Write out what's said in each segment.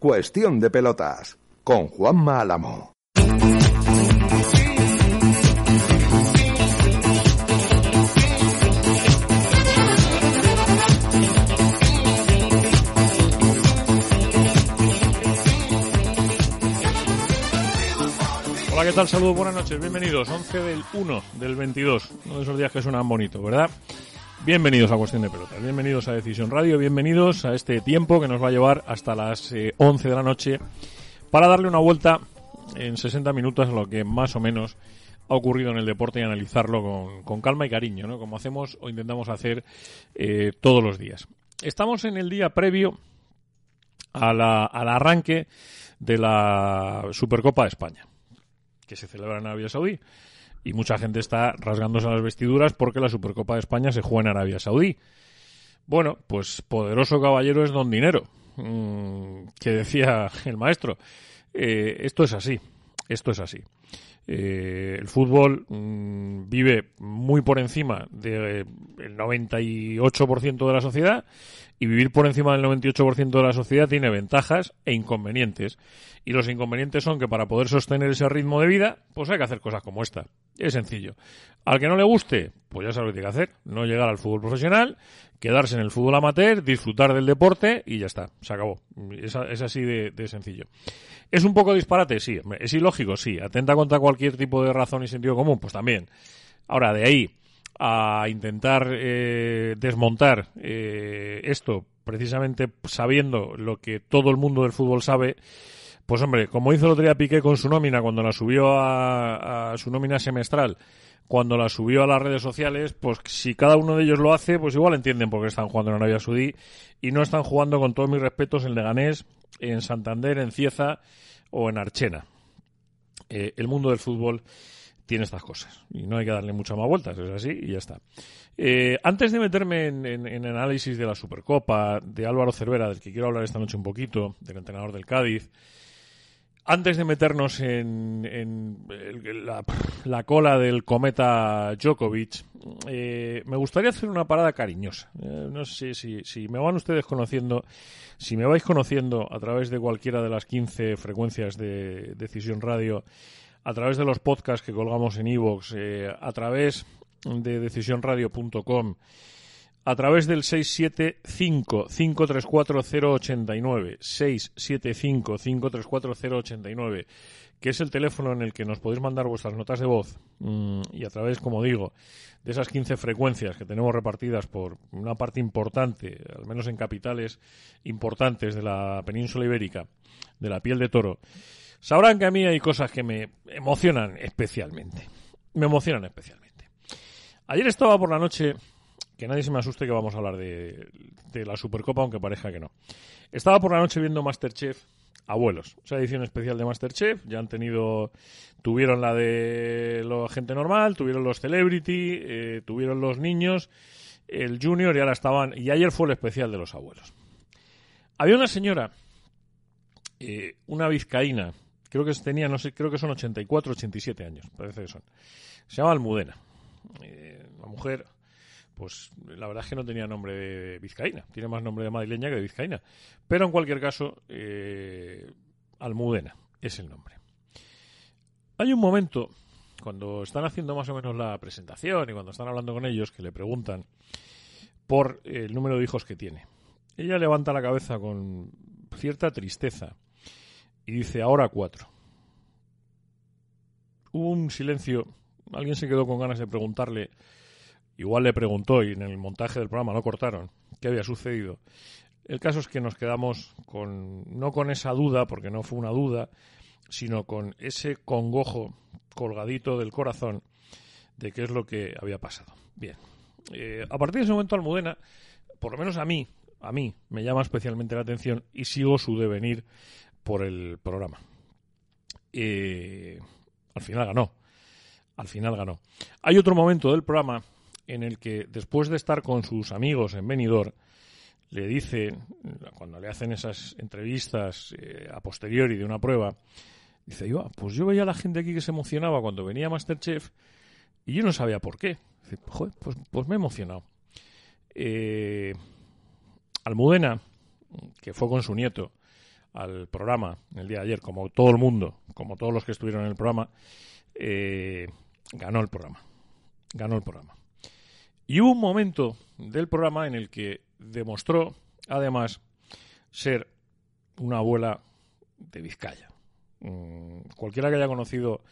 Cuestión de pelotas con Juanma Álamo. Hola, ¿qué tal? Saludos, buenas noches, bienvenidos. 11 del 1 del 22, uno de esos días que suenan bonito, ¿verdad? Bienvenidos a Cuestión de Pelotas, bienvenidos a Decisión Radio, bienvenidos a este tiempo que nos va a llevar hasta las eh, 11 de la noche para darle una vuelta en 60 minutos a lo que más o menos ha ocurrido en el deporte y analizarlo con, con calma y cariño, ¿no? Como hacemos o intentamos hacer eh, todos los días. Estamos en el día previo a la- al arranque de la Supercopa de España, que se celebra en Arabia Saudí. Y mucha gente está rasgándose las vestiduras porque la Supercopa de España se juega en Arabia Saudí. Bueno, pues poderoso caballero es don dinero, mm, que decía el maestro. Eh, esto es así, esto es así. Eh, el fútbol mm, vive muy por encima del 98% de la sociedad y vivir por encima del 98% de la sociedad tiene ventajas e inconvenientes. Y los inconvenientes son que para poder sostener ese ritmo de vida, pues hay que hacer cosas como esta. Es sencillo. Al que no le guste, pues ya sabe lo que tiene que hacer. No llegar al fútbol profesional, quedarse en el fútbol amateur, disfrutar del deporte y ya está. Se acabó. Es, así de, sencillo. ¿Es un poco disparate? Sí. ¿Es ilógico? Sí. ¿Atenta contra cualquier tipo de razón y sentido común? Pues también. Ahora, de ahí a intentar eh, desmontar eh, esto, precisamente sabiendo lo que todo el mundo del fútbol sabe, pues hombre, como hizo el otro día Piqué con su nómina, cuando la subió a, su nómina semestral, cuando la subió a las redes sociales, pues si cada uno de ellos lo hace, pues igual entienden por qué están jugando en Arabia Saudí y no están jugando con todos mis respetos en Leganés, en Santander, en Cieza o en Archena. Eh, el mundo del fútbol tiene estas cosas y no hay que darle muchas más vueltas, es así y ya está. Eh, antes de meterme en, en- análisis de la Supercopa, de Álvaro Cervera, del que quiero hablar esta noche un poquito, del entrenador del Cádiz, antes de meternos en, en la, la cola del cometa Djokovic, eh, me gustaría hacer una parada cariñosa. Eh, no sé si, si me van ustedes conociendo, si me vais conociendo a través de cualquiera de las 15 frecuencias de Decisión Radio, a través de los podcasts que colgamos en iVoox, eh, a través de decisionradio.com, a través del 675-534-089, 675-534-089, que es el teléfono en el que nos podéis mandar vuestras notas de voz mm, y a través, como digo, de esas 15 frecuencias que tenemos repartidas por una parte importante, al menos en capitales importantes de la península ibérica, de la piel de toro, sabrán que a mí hay cosas que me emocionan especialmente. Me emocionan especialmente. Ayer estaba por la noche que nadie se me asuste que vamos a hablar de, la Supercopa, aunque parezca que no. Estaba por la noche viendo Masterchef Abuelos, esa edición especial de Masterchef. Ya han tenido, tuvieron la de la gente normal, tuvieron los celebrity, eh, tuvieron los niños, el junior y ahora estaban. Y ayer fue el especial de los abuelos. Había una señora, eh, una vizcaína, creo que tenía, no sé, creo que son 84, 87 años, parece que son. Se llama Almudena. Eh, la mujer pues la verdad es que no tenía nombre de vizcaína, tiene más nombre de madrileña que de vizcaína. Pero en cualquier caso, eh, Almudena es el nombre. Hay un momento, cuando están haciendo más o menos la presentación y cuando están hablando con ellos, que le preguntan por el número de hijos que tiene. Ella levanta la cabeza con cierta tristeza y dice, ahora cuatro. Hubo un silencio, alguien se quedó con ganas de preguntarle Igual le preguntó y en el montaje del programa lo cortaron qué había sucedido. El caso es que nos quedamos con no con esa duda, porque no fue una duda, sino con ese congojo colgadito del corazón de qué es lo que había pasado. Bien. Eh, a partir de ese momento Almudena, por lo menos a mí, a mí me llama especialmente la atención y sigo su devenir por el programa. al final ganó. Al final ganó. Hay otro momento del programa en el que, después de estar con sus amigos en Benidorm, le dice, cuando le hacen esas entrevistas eh, a posteriori de una prueba, dice, yo, pues yo veía a la gente aquí que se emocionaba cuando venía Masterchef y yo no sabía por qué. Dice, Joder, pues, pues me he emocionado. Eh, Almudena, que fue con su nieto al programa el día de ayer, como todo el mundo, como todos los que estuvieron en el programa, eh, ganó el programa. Ganó el programa. Y hubo un momento del programa en el que demostró, además, ser una abuela de Vizcaya. Mm, cualquiera que haya conocido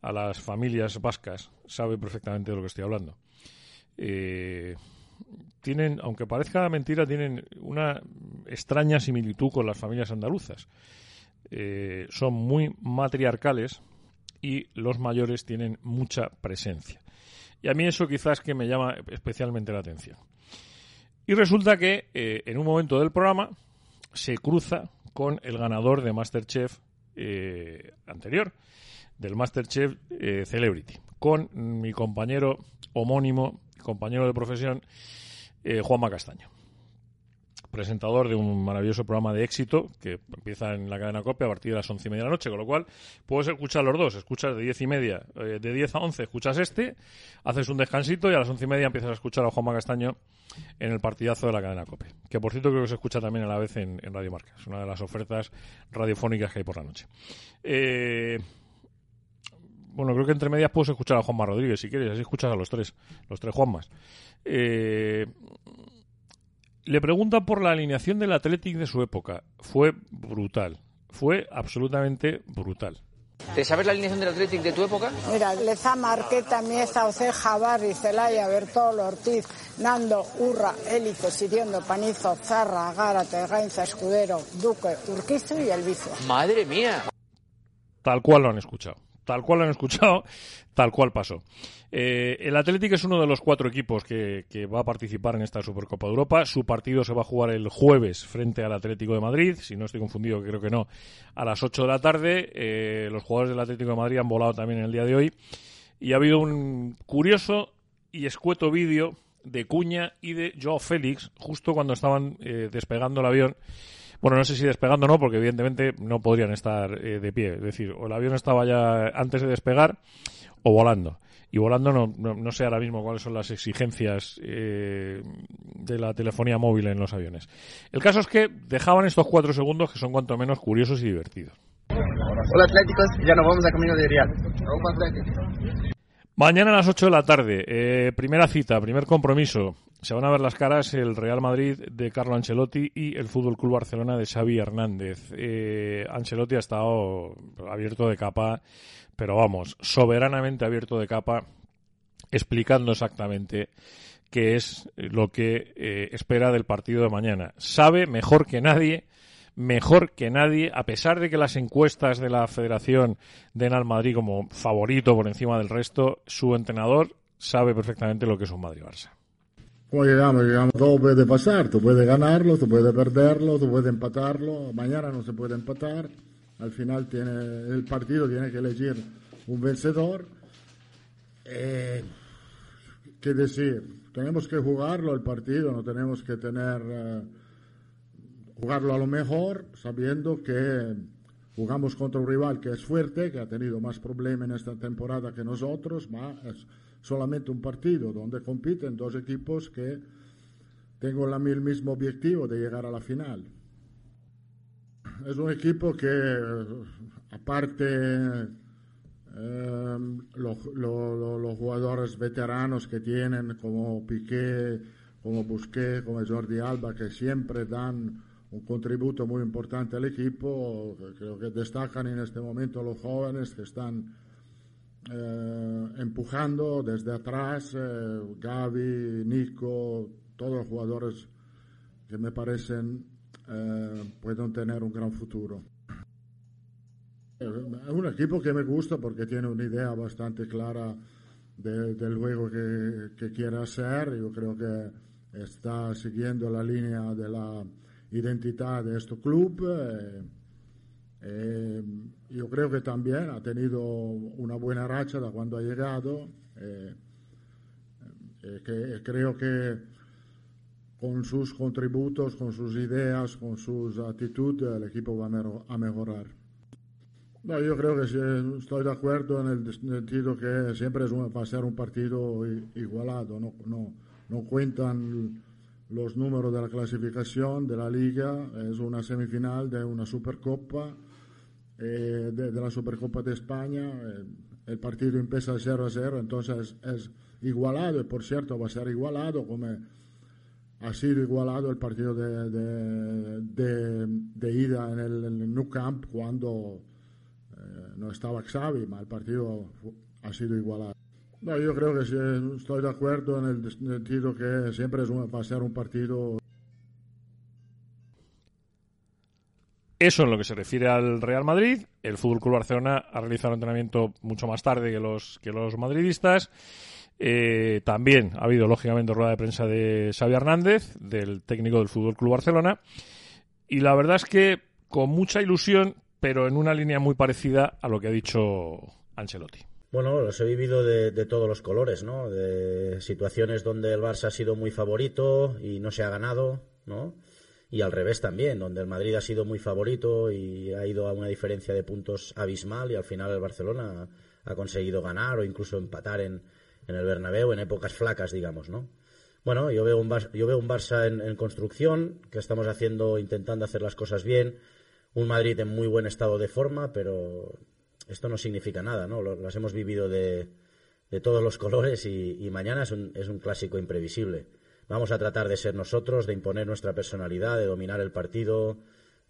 a las familias vascas sabe perfectamente de lo que estoy hablando. Eh, tienen, aunque parezca mentira, tienen una extraña similitud con las familias andaluzas. Eh, son muy matriarcales y los mayores tienen mucha presencia. Y a mí eso quizás que me llama especialmente la atención. Y resulta que eh, en un momento del programa se cruza con el ganador de Masterchef eh, anterior, del Masterchef Celebrity, con mi compañero homónimo, compañero de profesión, eh, Juanma Castaño, presentador de un maravilloso programa de éxito que empieza en la cadena copia a partir de las once y media de la noche, con lo cual puedes escuchar los dos, escuchas de diez y media, eh, de diez a once escuchas este, haces un descansito y a las once y media empiezas a escuchar a Juanma Castaño en el partidazo de la cadena copia, que por cierto creo que se escucha también a la vez en, Radio Marca, es una de las ofertas radiofónicas que hay por la noche. Eh, bueno, creo que entre medias puedes escuchar a Juanma Rodríguez si quieres, así escuchas a los tres, los tres Juanmas. Eh, le pregunta por la alineación del Athletic de su época. Fue brutal. Fue absolutamente brutal. ¿Te sabes la alineación del Athletic de tu época? Mira, Leza, Marqueta, Mieza, Oceja, Barri, Celaya, Bertolo, Ortiz, Nando, Urra, Hélice, Siriondo, Panizo, Zarra, Gárate, Gainza, Escudero, Duque, Urquizo y Elvizo. ¡Madre mía! Tal cual lo han escuchado tal cual lo han escuchado, tal cual pasó. Eh, el Atlético es uno de los cuatro equipos que, va a participar en esta Supercopa de Europa. Su partido se va a jugar el jueves frente al Atlético de Madrid, si no estoy confundido, creo que no, a las 8 de la tarde. Eh, los jugadores del Atlético de Madrid han volado también en el día de hoy. Y ha habido un curioso y escueto vídeo de Cuña y de Joao Félix, justo cuando estaban eh, despegando el avión bueno, no sé si despegando o no, porque evidentemente no podrían estar eh, de pie. Es decir, o el avión estaba ya antes de despegar o volando. Y volando no, no, sé ahora mismo cuáles son las exigencias eh, de la telefonía móvil en los aviones. El caso es que dejaban estos cuatro segundos que son cuanto menos curiosos y divertidos. Hola Atléticos, ya nos vamos a camino de Real. Mañana a las 8 de la tarde, eh, primera cita, primer compromiso se van a ver las caras el Real Madrid de Carlo Ancelotti y el Fútbol Club Barcelona de Xavi Hernández. Eh, Ancelotti ha estado abierto de capa, pero vamos, soberanamente abierto de capa, explicando exactamente qué es lo que eh, espera del partido de mañana. Sabe mejor que nadie mejor que nadie, a pesar de que las encuestas de la Federación den al Madrid como favorito por encima del resto, su entrenador sabe perfectamente lo que es un Madrid-Barça como llegamos, llegamos, todo puede pasar, tú puedes ganarlo, tú puedes perderlo, tú puedes empatarlo, mañana no se puede empatar, al final tiene el partido tiene que elegir un vencedor. Eh, ¿Qué decir? Tenemos que jugarlo el partido, no tenemos que tener eh, jugarlo a lo mejor, sabiendo que jugamos contra un rival que es fuerte, que ha tenido más problemas en esta temporada que nosotros, más solamente un partido donde compiten dos equipos que tengan el mismo objetivo de llegar a la final. Es un equipo que, aparte eh, los, jugadores veteranos que tienen, como Piqué, como Busquets, como Jordi Alba, que siempre dan un contributo muy importante al equipo, creo que destacan en este momento los jóvenes que están eh, empujando desde atrás, eh, Gaby, Nico, todos los jugadores que me parecen eh, pueden tener un gran futuro. Es un equipo que me gusta porque tiene una idea bastante clara del juego que, que, quiere hacer. Yo creo que está siguiendo la línea de la identidad de este club Eh, yo creo que también ha tenido una buena racha de cuando ha llegado. Eh, eh, que, creo que con sus contributos, con sus ideas, con sus actitudes, el equipo va a mejorar. No, yo creo que sí, estoy de acuerdo en el sentido que siempre es va a ser un partido igualado. No, no, no cuentan los números de la clasificación de la liga. Es una semifinal de una Supercopa, eh, de, la Supercopa de España. Eh, el partido empieza 0 a 0, entonces es igualado y por cierto va a ser igualado como ha sido igualado el partido de, ida en el, en Nou Camp cuando eh, no estaba Xavi, pero el partido ha sido igualado. No, yo creo que sí, estoy de acuerdo en el sentido que siempre es va a ser un partido. Eso en lo que se refiere al Real Madrid. El Fútbol Club Barcelona ha realizado un entrenamiento mucho más tarde que los, que los madridistas. Eh, también ha habido, lógicamente, rueda de prensa de Xavi Hernández, del técnico del Fútbol Club Barcelona. Y la verdad es que con mucha ilusión, pero en una línea muy parecida a lo que ha dicho Ancelotti. Bueno, los he vivido de, todos los colores, ¿no? De situaciones donde el Barça ha sido muy favorito y no se ha ganado, ¿no? Y al revés también, donde el Madrid ha sido muy favorito y ha ido a una diferencia de puntos abismal y al final el Barcelona ha conseguido ganar o incluso empatar en, en el Bernabéu en épocas flacas, digamos, ¿no? Bueno, yo veo un Barça, yo veo un Barça en, construcción, que estamos haciendo, intentando hacer las cosas bien, un Madrid en muy buen estado de forma, pero esto no significa nada, ¿no? Las hemos vivido de, de todos los colores y, mañana es un, es un clásico imprevisible. Vamos a tratar de ser nosotros, de imponer nuestra personalidad, de dominar el partido,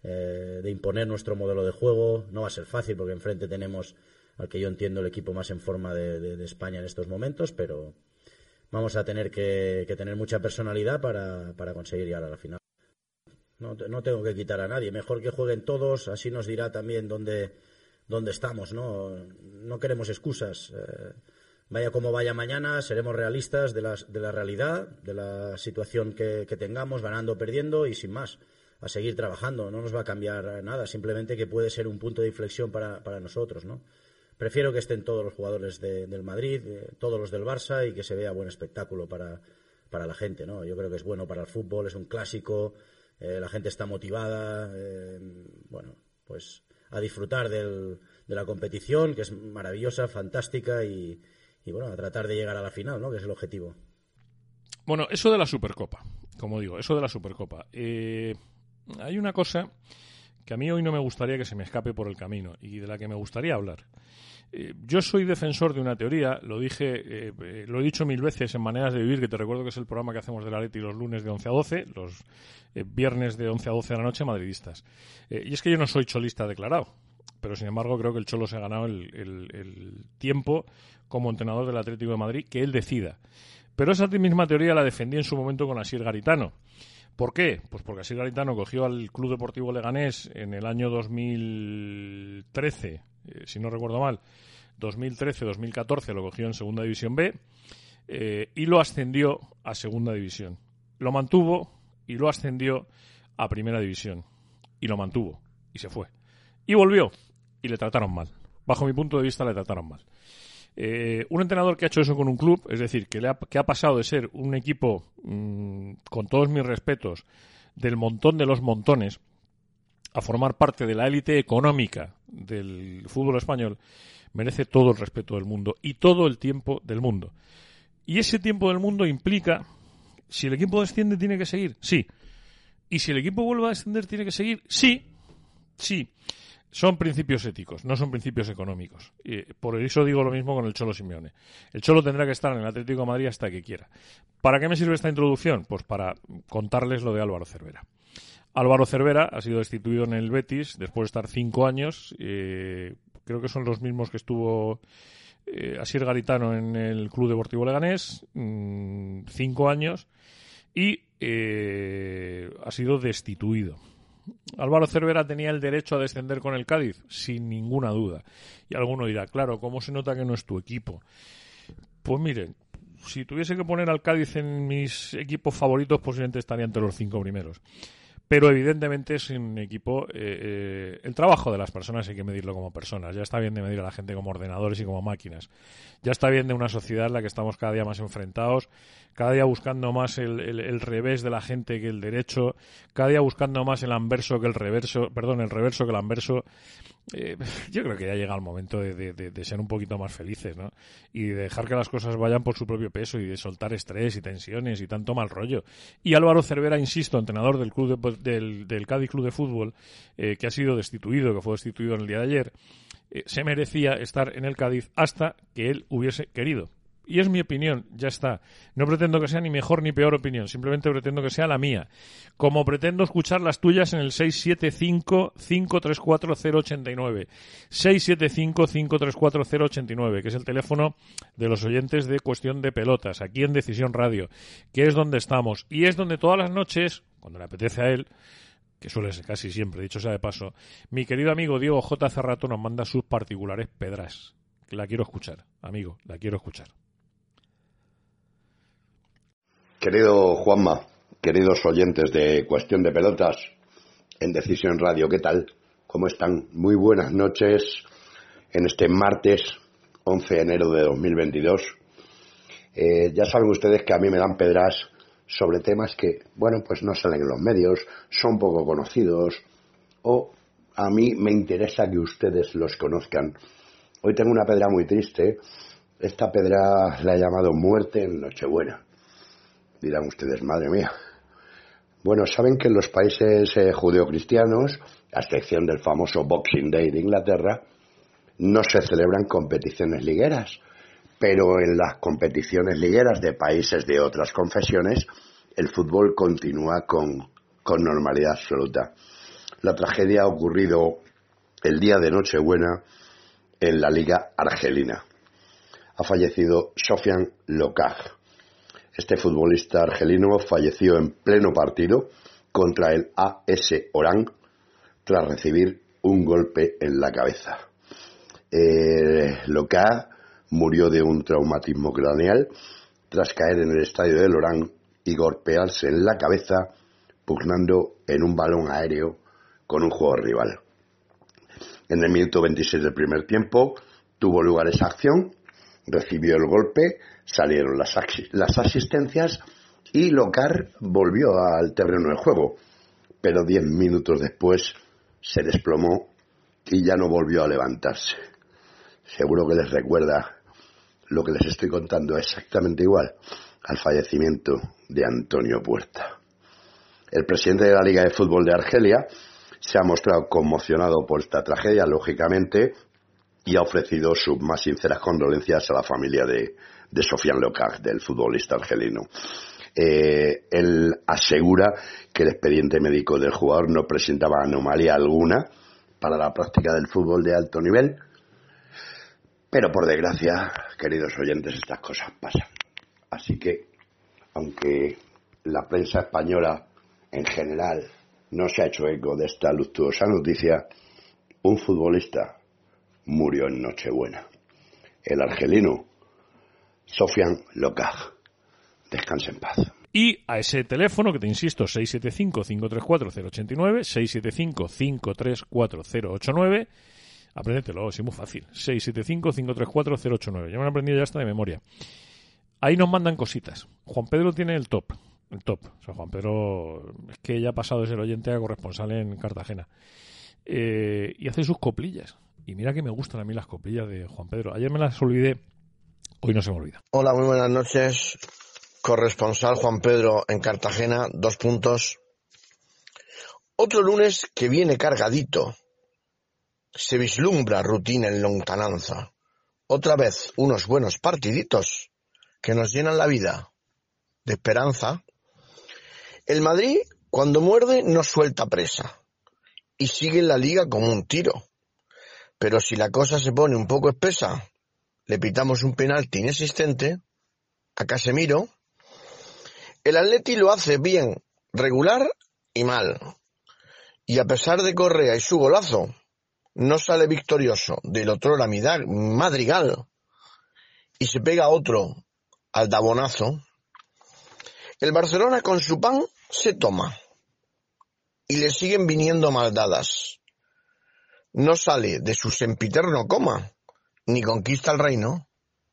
eh, de imponer nuestro modelo de juego. No va a ser fácil porque enfrente tenemos al que yo entiendo el equipo más en forma de, España en estos momentos, pero vamos a tener que, tener mucha personalidad para, conseguir llegar a la final. No, tengo que quitar a nadie, mejor que jueguen todos, así nos dirá también dónde, dónde estamos, ¿no? No queremos excusas. Eh, vaya como vaya mañana, seremos realistas de la, de la realidad, de la situación que, tengamos, ganando o perdiendo y sin más a seguir trabajando. No nos va a cambiar nada, simplemente que puede ser un punto de inflexión para, para nosotros, ¿no? Prefiero que estén todos los jugadores del Madrid, eh, todos los del Barça y que se vea buen espectáculo para, para la gente, ¿no? Yo creo que es bueno para el fútbol, es un clásico, eh, la gente está motivada, bueno, pues a disfrutar del, de la competición, que es maravillosa, fantástica y, bueno, a tratar de llegar a la final, ¿no? Que es el objetivo. Bueno, eso de la Supercopa, como digo, eso de la Supercopa. hay una cosa que a mí hoy no me gustaría que se me escape por el camino y de la que me gustaría hablar. Eh, yo soy defensor de una teoría, lo dije, eh, eh, lo he dicho mil veces en Maneras de Vivir, que te recuerdo que es el programa que hacemos de la Leti los lunes de 11 a 12, los viernes de 11 a 12 de la noche madridistas. y es que yo no soy cholista declarado, pero sin embargo creo que el Cholo se ha ganado el, tiempo como entrenador del Atlético de Madrid, que él decida. Pero esa misma teoría la defendí en su momento con Asier Garitano. ¿Por qué? Pues porque así Garitano cogió al Club Deportivo Leganés en el año 2013, eh, si no recuerdo mal, 2013-2014 lo cogió en Segunda División B eh, y lo ascendió a Segunda División. Lo mantuvo y lo ascendió a Primera División. Y lo mantuvo y se fue. Y volvió y le trataron mal. Bajo mi punto de vista le trataron mal. Eh, un entrenador que ha hecho eso con un club, es decir, que, le ha, que ha pasado de ser un equipo, mm, con todos mis respetos, del montón de los montones, a formar parte de la élite económica del fútbol español, merece todo el respeto del mundo y todo el tiempo del mundo. Y ese tiempo del mundo implica, si el equipo desciende, tiene que seguir, sí. Y si el equipo vuelve a descender, tiene que seguir, sí, sí. Son principios éticos, no son principios económicos. Y por eso digo lo mismo con el Cholo Simeone. El Cholo tendrá que estar en el Atlético de Madrid hasta que quiera. ¿Para qué me sirve esta introducción? Pues para contarles lo de Álvaro Cervera. Álvaro Cervera ha sido destituido en el Betis después de estar cinco años. Eh, creo que son los mismos que estuvo eh, Asier Garitano en el Club Deportivo Leganés, mm, cinco años, y eh, ha sido destituido. Álvaro Cervera tenía el derecho a descender con el Cádiz, sin ninguna duda. Y alguno dirá, claro, ¿cómo se nota que no es tu equipo? Pues miren, si tuviese que poner al Cádiz en mis equipos favoritos, posiblemente estaría entre los cinco primeros. Pero evidentemente es un equipo. Eh, eh, el trabajo de las personas hay que medirlo como personas. Ya está bien de medir a la gente como ordenadores y como máquinas. Ya está bien de una sociedad en la que estamos cada día más enfrentados, cada día buscando más el, el, revés de la gente que el derecho, cada día buscando más el anverso que el reverso, perdón, el reverso que el anverso. Eh, yo creo que ya llega el momento de, ser un poquito más felices, ¿no? Y de dejar que las cosas vayan por su propio peso y de soltar estrés y tensiones y tanto mal rollo. Y Álvaro Cervera, insisto, entrenador del club del, del, Cádiz Club de Fútbol, eh, que ha sido destituido, que fue destituido en el día de ayer, eh, se merecía estar en el Cádiz hasta que él hubiese querido y es mi opinión, ya está. No pretendo que sea ni mejor ni peor opinión, simplemente pretendo que sea la mía. Como pretendo escuchar las tuyas en el 675-534-089. 675-534-089, que es el teléfono de los oyentes de Cuestión de Pelotas, aquí en Decisión Radio, que es donde estamos. Y es donde todas las noches, cuando le apetece a él, que suele ser casi siempre, dicho sea de paso, mi querido amigo Diego J. Cerrato nos manda sus particulares pedras. La quiero escuchar, amigo, la quiero escuchar. Querido Juanma, queridos oyentes de Cuestión de Pelotas en Decisión Radio, ¿qué tal? ¿Cómo están? Muy buenas noches en este martes 11 de enero de 2022. Eh, ya saben ustedes que a mí me dan pedras sobre temas que, bueno, pues no salen en los medios, son poco conocidos o a mí me interesa que ustedes los conozcan. Hoy tengo una pedra muy triste. Esta pedra la he llamado muerte en Nochebuena dirán ustedes, madre mía. Bueno, saben que en los países eh, judeocristianos, a excepción del famoso Boxing Day de Inglaterra, no se celebran competiciones ligueras, pero en las competiciones ligueras de países de otras confesiones, el fútbol continúa con, con normalidad absoluta. La tragedia ha ocurrido el día de Nochebuena en la Liga Argelina. Ha fallecido Sofian Lokaj, este futbolista argelino falleció en pleno partido contra el AS Orán tras recibir un golpe en la cabeza. Eh, Loca murió de un traumatismo craneal tras caer en el estadio del Orán y golpearse en la cabeza pugnando en un balón aéreo con un juego rival. En el minuto 26 del primer tiempo tuvo lugar esa acción, recibió el golpe salieron las, asistencias y Locar volvió al terreno del juego, pero diez minutos después se desplomó y ya no volvió a levantarse. Seguro que les recuerda lo que les estoy contando exactamente igual al fallecimiento de Antonio Puerta. El presidente de la Liga de Fútbol de Argelia se ha mostrado conmocionado por esta tragedia, lógicamente, y ha ofrecido sus más sinceras condolencias a la familia de, de Sofian Leocac, del futbolista argelino. Eh, él asegura que el expediente médico del jugador no presentaba anomalía alguna para la práctica del fútbol de alto nivel, pero por desgracia, queridos oyentes, estas cosas pasan. Así que, aunque la prensa española en general no se ha hecho eco de esta luctuosa noticia, un futbolista murió en Nochebuena. El argelino Sofian Lokaj. Descanse en paz. Y a ese teléfono que te insisto, 675-534-089, 675-534-089, apréndetelo, es muy fácil, 675-534-089. Ya me han aprendido ya hasta de memoria. Ahí nos mandan cositas. Juan Pedro tiene el top. El top. O sea, Juan Pedro es que ya ha pasado de ser oyente a corresponsal en Cartagena. Eh, y hace sus coplillas. Y mira que me gustan a mí las coplillas de Juan Pedro. Ayer me las olvidé Hoy no se me olvida. Hola, muy buenas noches. Corresponsal Juan Pedro en Cartagena, dos puntos. Otro lunes que viene cargadito. Se vislumbra rutina en lontananza. Otra vez unos buenos partiditos que nos llenan la vida de esperanza. El Madrid, cuando muerde, no suelta presa y sigue en la liga como un tiro. Pero si la cosa se pone un poco espesa, le pitamos un penalti inexistente a Casemiro. El Atleti lo hace bien, regular y mal. Y a pesar de Correa y su golazo, no sale victorioso del otro la Madrigal y se pega otro al dabonazo. El Barcelona con su pan se toma. y le siguen viniendo maldadas. No sale de su sempiterno coma, ni conquista el reino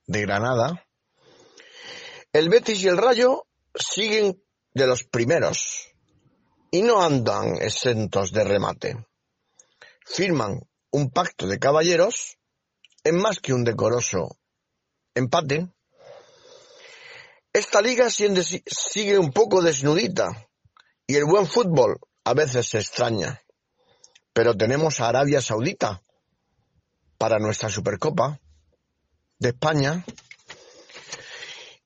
de Granada. El Betis y el Rayo siguen de los primeros y no andan exentos de remate. Firman un pacto de caballeros en más que un decoroso empate. Esta liga sigue un poco desnudita y el buen fútbol a veces se extraña. Pero tenemos a Arabia Saudita para nuestra Supercopa de España.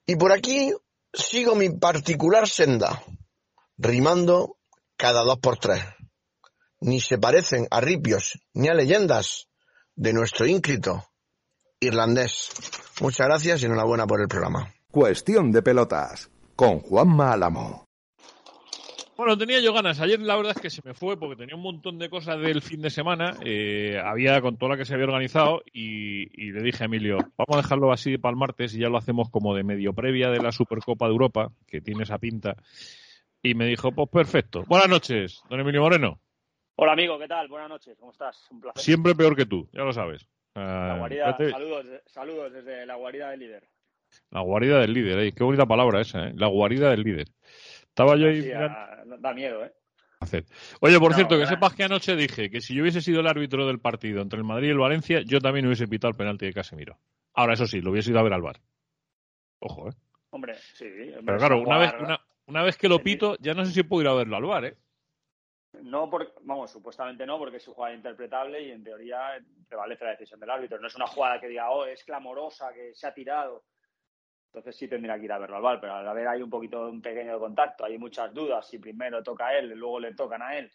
Y por aquí sigo mi particular senda, rimando cada dos por tres. Ni se parecen a ripios ni a leyendas de nuestro ínclito irlandés. Muchas gracias y enhorabuena por el programa. Cuestión de pelotas con Juanma Álamo. Bueno, tenía yo ganas. Ayer la verdad es que se me fue porque tenía un montón de cosas del fin de semana. Eh, había con toda la que se había organizado y, le dije a Emilio, vamos a dejarlo así para el martes y ya lo hacemos como de medio previa de la Supercopa de Europa, que tiene esa pinta. Y me dijo, pues perfecto. Buenas noches, don Emilio Moreno. Hola amigo, ¿qué tal? Buenas noches, ¿cómo estás? Un placer. Siempre peor que tú, ya lo sabes. La ah, guarida, saludos, saludos desde la guarida del líder. La guarida del líder, ¿eh? qué bonita palabra esa, ¿eh? La guarida del líder. Estaba yo ahí. da miedo, ¿eh? Oye, por cierto, que sepas que anoche dije que si yo hubiese sido el árbitro del partido entre el Madrid y el Valencia, yo también hubiese pitado el penalti de Casemiro. Ahora, eso sí, lo hubiese ido a ver al bar. Ojo, ¿eh? Hombre, sí. Pero claro, una vez, una, vez que lo pito, ya no sé si puedo ir a verlo al bar, ¿eh? No, porque, vamos, supuestamente no, porque es un jugada interpretable y en teoría prevalece la decisión del árbitro. No es una jugada que diga, oh, es clamorosa, que se ha tirado entonces sí tendría que ir a verlo al bar, pero al haber hay un poquito un pequeño contacto, hay muchas dudas, si primero toca a él, luego le tocan a él.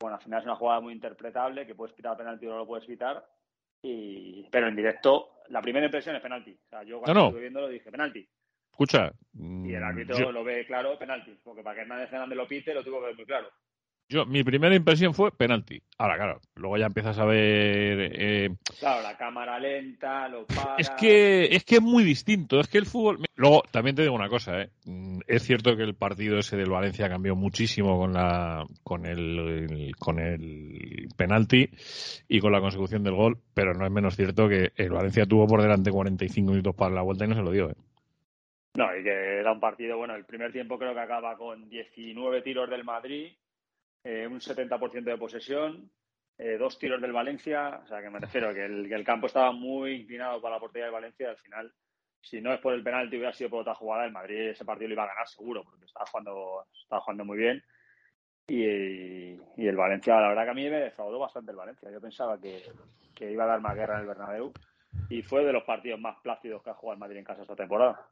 Bueno, al final es una jugada muy interpretable, que puedes pitar penalti o no lo puedes pitar, y... pero en directo la primera impresión es penalti. O sea, yo cuando estuve viendo lo dije, penalti. Escucha. Y el árbitro lo ve claro, penalti, porque para que Hernández Hernández lo pite lo tuvo que ver muy claro. Yo, mi primera impresión fue penalti. Ahora, claro, luego ya empiezas a ver. Eh, claro, la cámara lenta, lo para. Es que, es que es muy distinto. Es que el fútbol. Luego, también te digo una cosa, ¿eh? Mm, es cierto que el partido ese del Valencia cambió muchísimo con la con el, con el penalti y con la consecución del gol, pero no es menos cierto que el Valencia tuvo por delante 45 minutos para la vuelta y no se lo dio, ¿eh? No, y que era un partido, bueno, el primer tiempo creo que acaba con 19 tiros del Madrid eh, un 70% de posesión, eh, dos tiros del Valencia, o sea que me refiero que el, que el campo estaba muy inclinado para la portería del Valencia y al final, si no es por el penalti, hubiera sido por otra jugada, el Madrid ese partido lo iba a ganar seguro, porque estaba jugando, estaba jugando muy bien. Y, el Valencia, la verdad que a mí me defraudó bastante el Valencia. Yo pensaba que, iba a dar más guerra en el Bernabéu y fue de los partidos más plácidos que ha jugado el Madrid en casa esta temporada.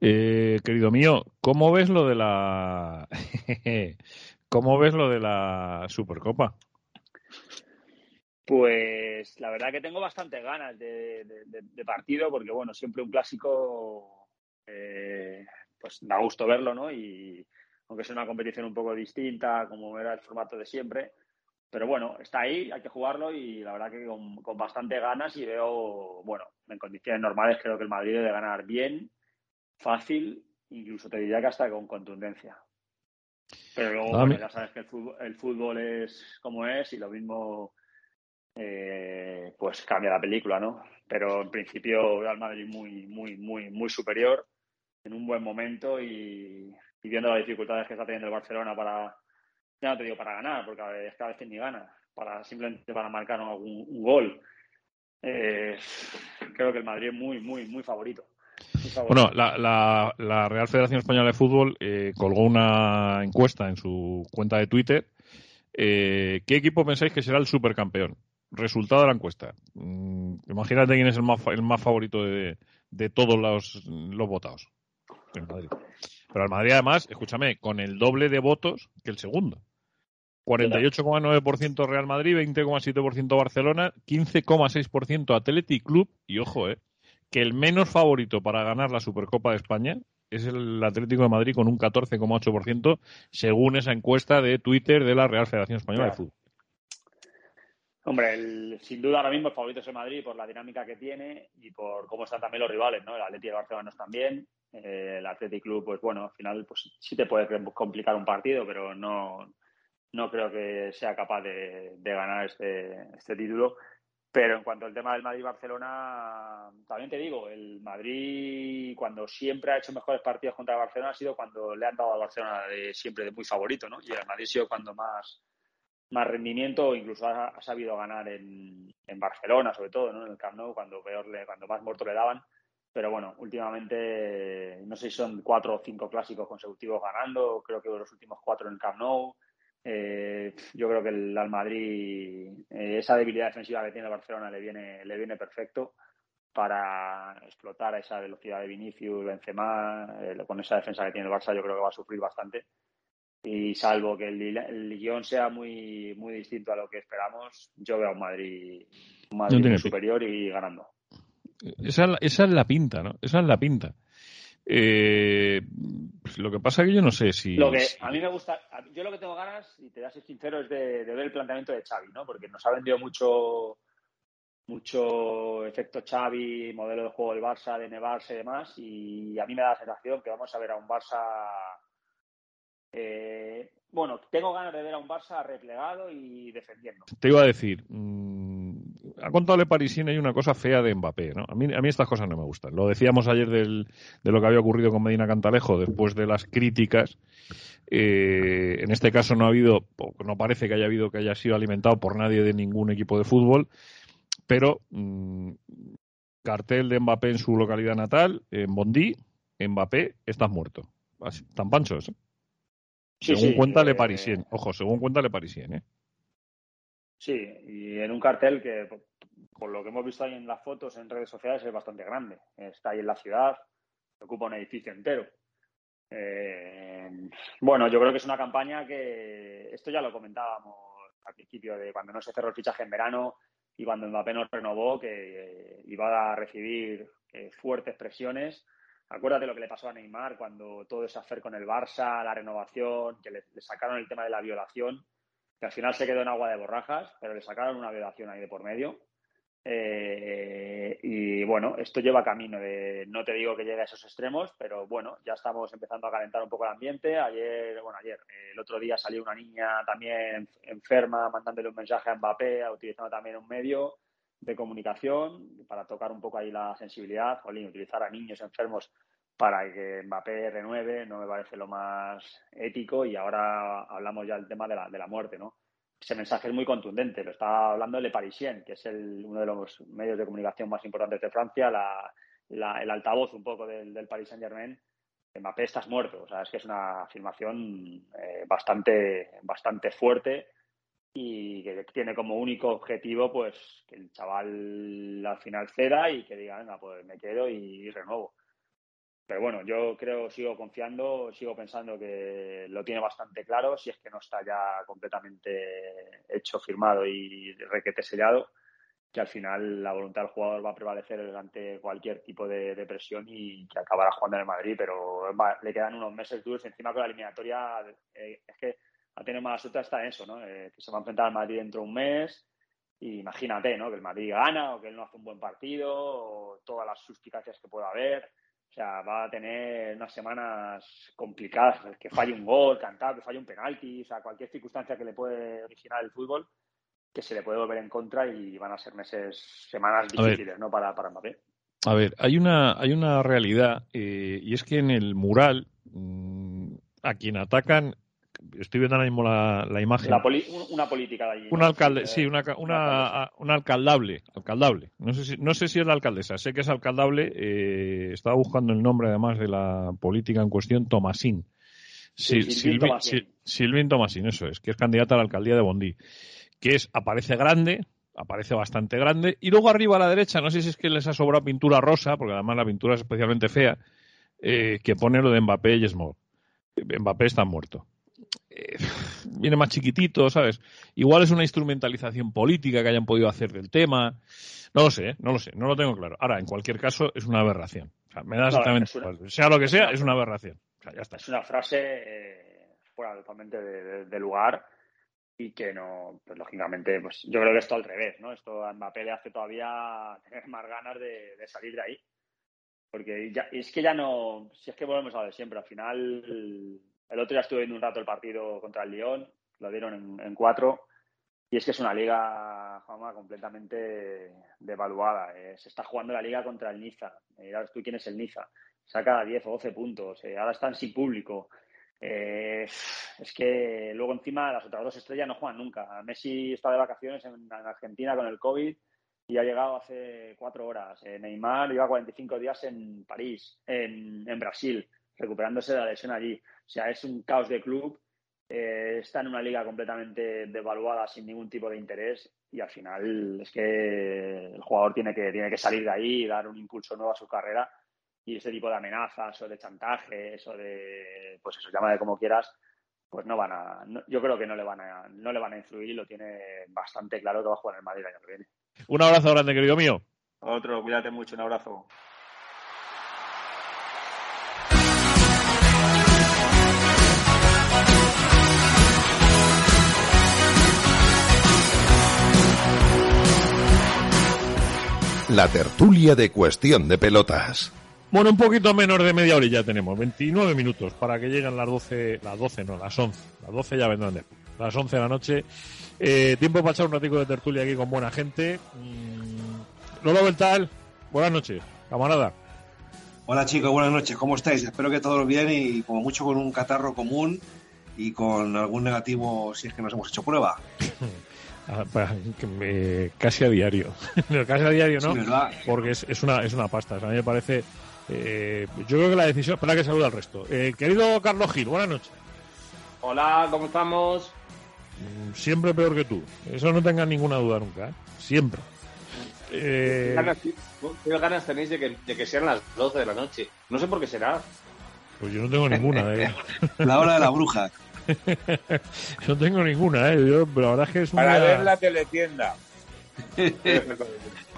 Eh, querido mío, ¿cómo ves lo de la ¿Cómo ves lo de la Supercopa? Pues la verdad que tengo bastante ganas de, partido porque, bueno, siempre un clásico, eh, pues da gusto verlo, ¿no? Y aunque sea una competición un poco distinta, como era el formato de siempre, pero bueno, está ahí, hay que jugarlo y la verdad que con, bastante ganas y veo, bueno, en condiciones normales creo que el Madrid debe ganar bien, fácil, incluso te diría que hasta con contundencia. Pero luego, ya sabes que el fútbol, es como es y lo mismo, eh, pues cambia la película, ¿no? Pero en principio Real Madrid muy, muy, muy, muy superior, en un buen momento y, viendo las dificultades que está teniendo el Barcelona para, ya no te digo para ganar, porque es cada vez ni gana, para simplemente para marcar algún un gol. Eh, creo que el Madrid es muy, muy, muy favorito. Bueno, la, Real Federación Española de Fútbol eh, colgó una encuesta en su cuenta de Twitter. Eh, ¿Qué equipo pensáis que será el supercampeón? Resultado de la encuesta. Mm, imagínate quién es el más, el más favorito de, todos los, los votados. Pero el Madrid, además, escúchame, con el doble de votos que el segundo. 48,9% Real Madrid, 20,7% Barcelona, 15,6% Athletic Club y ojo, eh, que el menos favorito para ganar la Supercopa de España es el Atlético de Madrid con un 14,8% según esa encuesta de Twitter de la Real Federación Española de Fútbol. Hombre, sin duda ahora mismo el favorito es el Madrid por la dinámica que tiene y por cómo están también los rivales, ¿no? El Atlético de Barcelona no están bien, eh, el Athletic Club, pues bueno, al final pues sí te puede complicar un partido, pero no, no creo que sea capaz de, de ganar este, este título. Pero en cuanto al tema del Madrid-Barcelona, también te digo, el Madrid cuando siempre ha hecho mejores partidos contra el Barcelona ha sido cuando le han dado al Barcelona de, siempre de muy favorito, ¿no? Y el Madrid ha sido cuando más, más rendimiento, incluso ha, ha sabido ganar en, en, Barcelona, sobre todo, ¿no? En el Camp Nou, cuando peor le, cuando más muerto le daban. Pero bueno, últimamente no sé si son cuatro o cinco clásicos consecutivos ganando, creo que los últimos cuatro en el Camp Nou. Eh, yo creo que el, al Madrid eh, esa debilidad defensiva que tiene el Barcelona le viene, le viene perfecto para explotar a esa velocidad de Vinicius, Benzema, eh, con esa defensa que tiene el Barça yo creo que va a sufrir bastante y salvo que el, el guion sea muy muy distinto a lo que esperamos, yo veo a un Madrid, un Madrid No superior y ganando. Esa, esa es la pinta, ¿no? Esa es la pinta. Eh, lo que pasa que yo no sé si... Lo que a mí me gusta, yo lo que tengo ganas, y te voy a ser sincero, es de, de ver el planteamiento de Xavi, ¿no? Porque nos ha vendido mucho mucho efecto Xavi, modelo de juego del Barça, de nevarse y demás, y a mí me da la sensación que vamos a ver a un Barça eh, bueno, tengo ganas de ver a un Barça replegado y defendiendo. Te iba a decir, mm, ha contado Le Parisien hay una cosa fea de Mbappé, ¿no? A mí, a mí estas cosas no me gustan. Lo decíamos ayer del, de lo que había ocurrido con Medina Cantalejo después de las críticas. Eh, en este caso no ha habido, no parece que haya habido que haya sido alimentado por nadie de ningún equipo de fútbol, pero mm, cartel de Mbappé en su localidad natal, en Bondí, Mbappé, estás muerto. Así, tan panchos, ¿eh? Sí, según sí, cuenta Le eh, Parisien. Ojo, según cuenta Le Parisien, ¿eh? Sí, y en un cartel que, por- lo que hemos visto ahí en las fotos en redes sociales, es bastante grande. Está ahí en la ciudad, ocupa un edificio entero. Eh, bueno, yo creo que es una campaña que, esto ya lo comentábamos al principio, de cuando no se cerró el fichaje en verano y cuando Mbappé nos renovó, que eh, iba a recibir eh, fuertes presiones. Acuérdate lo que le pasó a Neymar cuando todo ese hacer con el Barça, la renovación, que le sacaron el tema de la violación que al final se quedó en agua de borrajas, pero le sacaron una violación ahí de por medio. Eh, y bueno, esto lleva camino de, no te digo que llegue a esos extremos, pero bueno, ya estamos empezando a calentar un poco el ambiente. Ayer, bueno, ayer, el otro día salió una niña también enferma mandándole un mensaje a Mbappé, utilizando también un medio de comunicación para tocar un poco ahí la sensibilidad. Jolín, utilizar a niños enfermos para que Mbappé renueve no me parece lo más ético y ahora hablamos ya del tema de la, de la muerte, ¿no? Ese mensaje es muy contundente, lo está hablando Le Parisien, que es el, uno de los medios de comunicación más importantes de Francia, la, la- el altavoz un poco del, Paris Saint Germain. Mbappé estás muerto, o sea, es que es una afirmación eh, bastante, bastante fuerte y que tiene como único objetivo pues que el chaval al final ceda y que diga, venga, pues me quedo y renuevo. Pero bueno, yo creo, sigo confiando, sigo pensando que lo tiene bastante claro, si es que no está ya completamente hecho, firmado y requete sellado, que al final la voluntad del jugador va a prevalecer ante cualquier tipo de, de presión y que acabará jugando en el Madrid, pero va- le quedan unos meses duros encima con la eliminatoria, eh, es que ha tenido mala suerte en eso, ¿no? Eh, que se va a enfrentar al Madrid dentro de un mes y imagínate, ¿no? Que el Madrid gana o que él no hace un buen partido o todas las suspicacias que pueda haber. O sea, va a tener unas semanas complicadas, que falle un gol, cantar, que falle un penalti, o sea, cualquier circunstancia que le puede originar el fútbol, que se le puede volver en contra y van a ser meses, semanas difíciles, ¿no? Para, para Mbappé. A ver, hay una, hay una realidad eh, y es que en el mural mm, a quien atacan, estoy viendo ahora mismo la, la imagen, La poli- un- una política de allí. un alcalde, sí, una, una, alcaldable, alcaldable. No sé si, no sé si es la alcaldesa, sé que es alcaldable. eh, estaba buscando el nombre además de la política en cuestión, Tomasín. Sí, Tomasín. Silvín Tomasín, eso es, que es candidata a la alcaldía de Bondí, que es aparece grande, aparece bastante grande, y luego arriba a la derecha, no sé si es que les ha sobrado pintura rosa, porque además la pintura es especialmente fea, eh, que pone lo de Mbappé y Small. Mbappé está muerto. Eh, viene más chiquitito, ¿sabes? Igual es una instrumentalización política que hayan podido hacer del tema. No lo sé, ¿eh? no lo sé, no lo tengo claro. Ahora, en cualquier caso, es una aberración. O sea, me da exactamente una-. Sea lo que sea, es una aberración. O sea, ya está. Es una frase eh, fuera totalmente de, de- de lugar y que no, pues lógicamente, pues yo creo que esto al revés, ¿no? Esto a Mbappé le hace todavía tener más ganas de, de salir de ahí. Porque ya, es que ya no, si es que volvemos a de siempre, al final, el otro día estuve viendo un rato el partido contra el Lyon, lo dieron en, cuatro. Y es que es una liga, Juanma, completamente devaluada. Eh, se está jugando la liga contra el Niza. Eh, ahora tú quién es el Niza. Saca 10 o 12 puntos. Eh, ahora están sin público. Eh, es que luego encima las otras dos estrellas no juegan nunca. Messi está de vacaciones en, en Argentina con el COVID y ha llegado hace cuatro horas. Eh, Neymar lleva 45 días en París, en Brasil, recuperándose de la lesión allí. O sea, es un caos de club eh, está en una liga completamente devaluada sin ningún tipo de interés y al final es que el jugador tiene que, tiene que salir de ahí y dar un impulso nuevo a su carrera y ese tipo de amenazas o de chantajes o de, pues eso, llámale como quieras, pues no van a, no, yo creo que no le van a, no le van a influir y lo tiene bastante claro que va a jugar en el Madrid el año que viene. Un abrazo grande, querido mío. Otro, cuídate mucho, un abrazo. La tertulia de cuestión de pelotas. Bueno, un poquito menos de media hora ya tenemos, 29 minutos para que lleguen las 12, las 12 no, las 11. Las 12 ya vendrán de las 11 de la noche. Eh, tiempo para echar un ratico de tertulia aquí con buena gente. Mm, Lolo Beltal, buenas noches, camarada. Hola chicos, buenas noches, ¿cómo estáis? Espero que todo bien y como mucho con un catarro común y con algún negativo si es que nos hemos hecho prueba. Ah, pa- que me- casi a diario. Casi a diario no, porque es, es una, es una pasta. O sea, a mí me parece. eh, yo creo que la decisión. Espera que saluda al resto. Eh, querido Carlos Gil, buenas noches. Hola, ¿cómo estamos? Mm, Siempre peor que tú. Eso no tengas ninguna duda nunca. ¿eh? Siempre. Eh, ¿Qué ganas, qué ganas tenéis de que, de que sean las 12 de la noche? No sé por qué será. pues yo no tengo ninguna. eh. La hora de la bruja. no tengo ninguna, ¿eh? Yo, pero la verdad es que es una. Para ver la teletienda.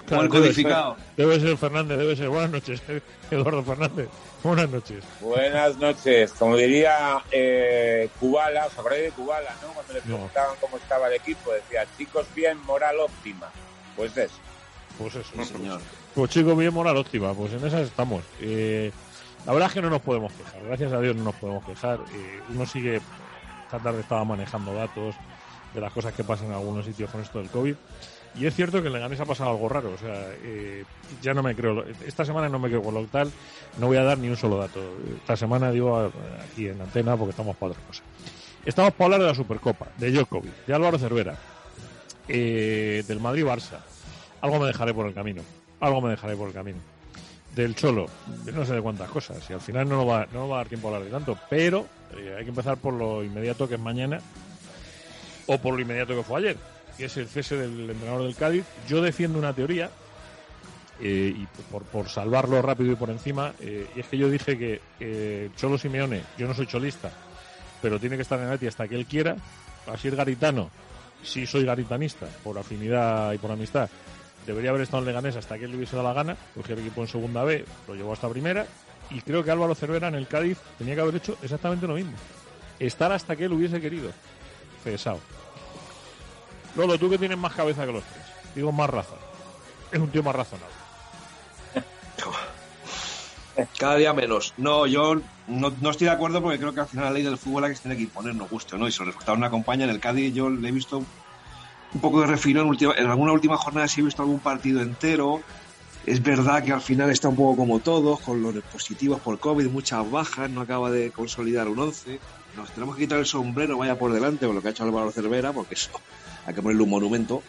Claro, el debe codificado. ser- Debe ser Fernández, debe ser. Buenas noches, Eduardo Fernández. Buenas noches. Buenas noches. Como diría eh, Kubala, ¿os acordáis de Kubala, no? Cuando le No. preguntaban cómo estaba el equipo, decía, chicos bien, moral óptima. Pues de eso. Pues eso. Sí, señor. Pues chicos, bien moral óptima, pues en esas estamos. Eh, la verdad es que no nos podemos quejar, gracias a Dios no nos podemos quejar. Eh, uno sigue, esta tarde estaba manejando datos de las cosas que pasan en algunos sitios con esto del COVID. Y es cierto que en Leganés ha pasado algo raro, o sea, eh, ya no me creo, esta semana no me creo con lo tal, no voy a dar ni un solo dato. Esta semana digo aquí en antena porque estamos para otra cosa. Estamos para hablar de la Supercopa, de Djokovic, de Álvaro Cervera, eh, del Madrid-Barça. Algo me dejaré por el camino. Algo me dejaré por el camino. Del Cholo, no sé de cuántas cosas. Y al final no va, no va a dar tiempo a hablar de tanto. Pero eh, hay que empezar por lo inmediato que es mañana. O por lo inmediato que fue ayer. Que es el cese del entrenador del Cádiz. Yo defiendo una teoría. eh, y por, salvarlo rápido y por encima. eh, y es que yo dije que eh, Cholo Simeone, yo no soy cholista, pero tiene que estar en Atleti hasta que él quiera. Así es garitano. Sí soy garitanista, por afinidad y por amistad. Debería haber estado en Leganés hasta que él le hubiese dado la gana. Cogió el equipo en segunda B, lo llevó hasta primera. Y creo que Álvaro Cervera en el Cádiz tenía que haber hecho exactamente lo mismo. Estar hasta que él hubiese querido. Cesao. Lolo, tú que tienes más cabeza que los tres. Digo más razón. Es un tío más razonable. Cada día menos. No, yo no, no estoy de acuerdo porque creo que al final la ley del fútbol es la que se tiene que imponer, nos guste, ¿no? Y si los resultados no acompañan, el Cádiz yo le he visto un poco de refilón. última- En alguna última jornada sí he visto algún partido entero. Es verdad que al final está un poco como todos, con los positivos por COVID, muchas bajas, no acaba de consolidar un 11. Nos tenemos que quitar el sombrero, vaya por delante, con lo que ha hecho Álvaro Cervera, porque eso hay que ponerle un monumento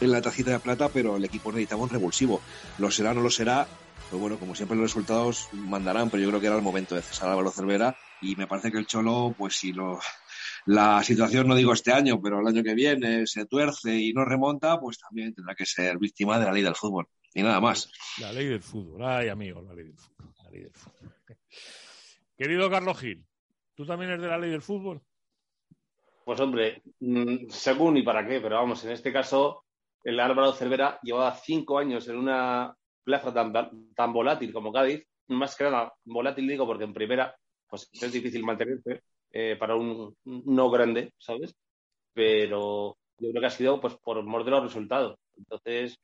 en la tacita de plata, pero el equipo necesitamos revulsivo. Lo será o no lo será, pues bueno, como siempre los resultados mandarán, pero yo creo que era el momento de cesar Álvaro Cervera y me parece que el Cholo, pues si lo, la situación, no digo este año, pero el año que viene se tuerce y no remonta, pues también tendrá que ser víctima de la ley del fútbol. Y nada más. La ley del fútbol. Ay, amigo, la ley del fútbol. La ley del fútbol. Querido Carlos Gil, ¿tú también eres de la ley del fútbol? Pues hombre, mm, según y para qué, pero vamos, en este caso, el Álvaro Cervera llevaba cinco años en una plaza tan, tan volátil como Cádiz, más que nada volátil digo porque en primera pues es difícil mantenerse eh, para un un no grande, ¿sabes? Pero yo creo que ha sido pues por mor de los resultados. Entonces,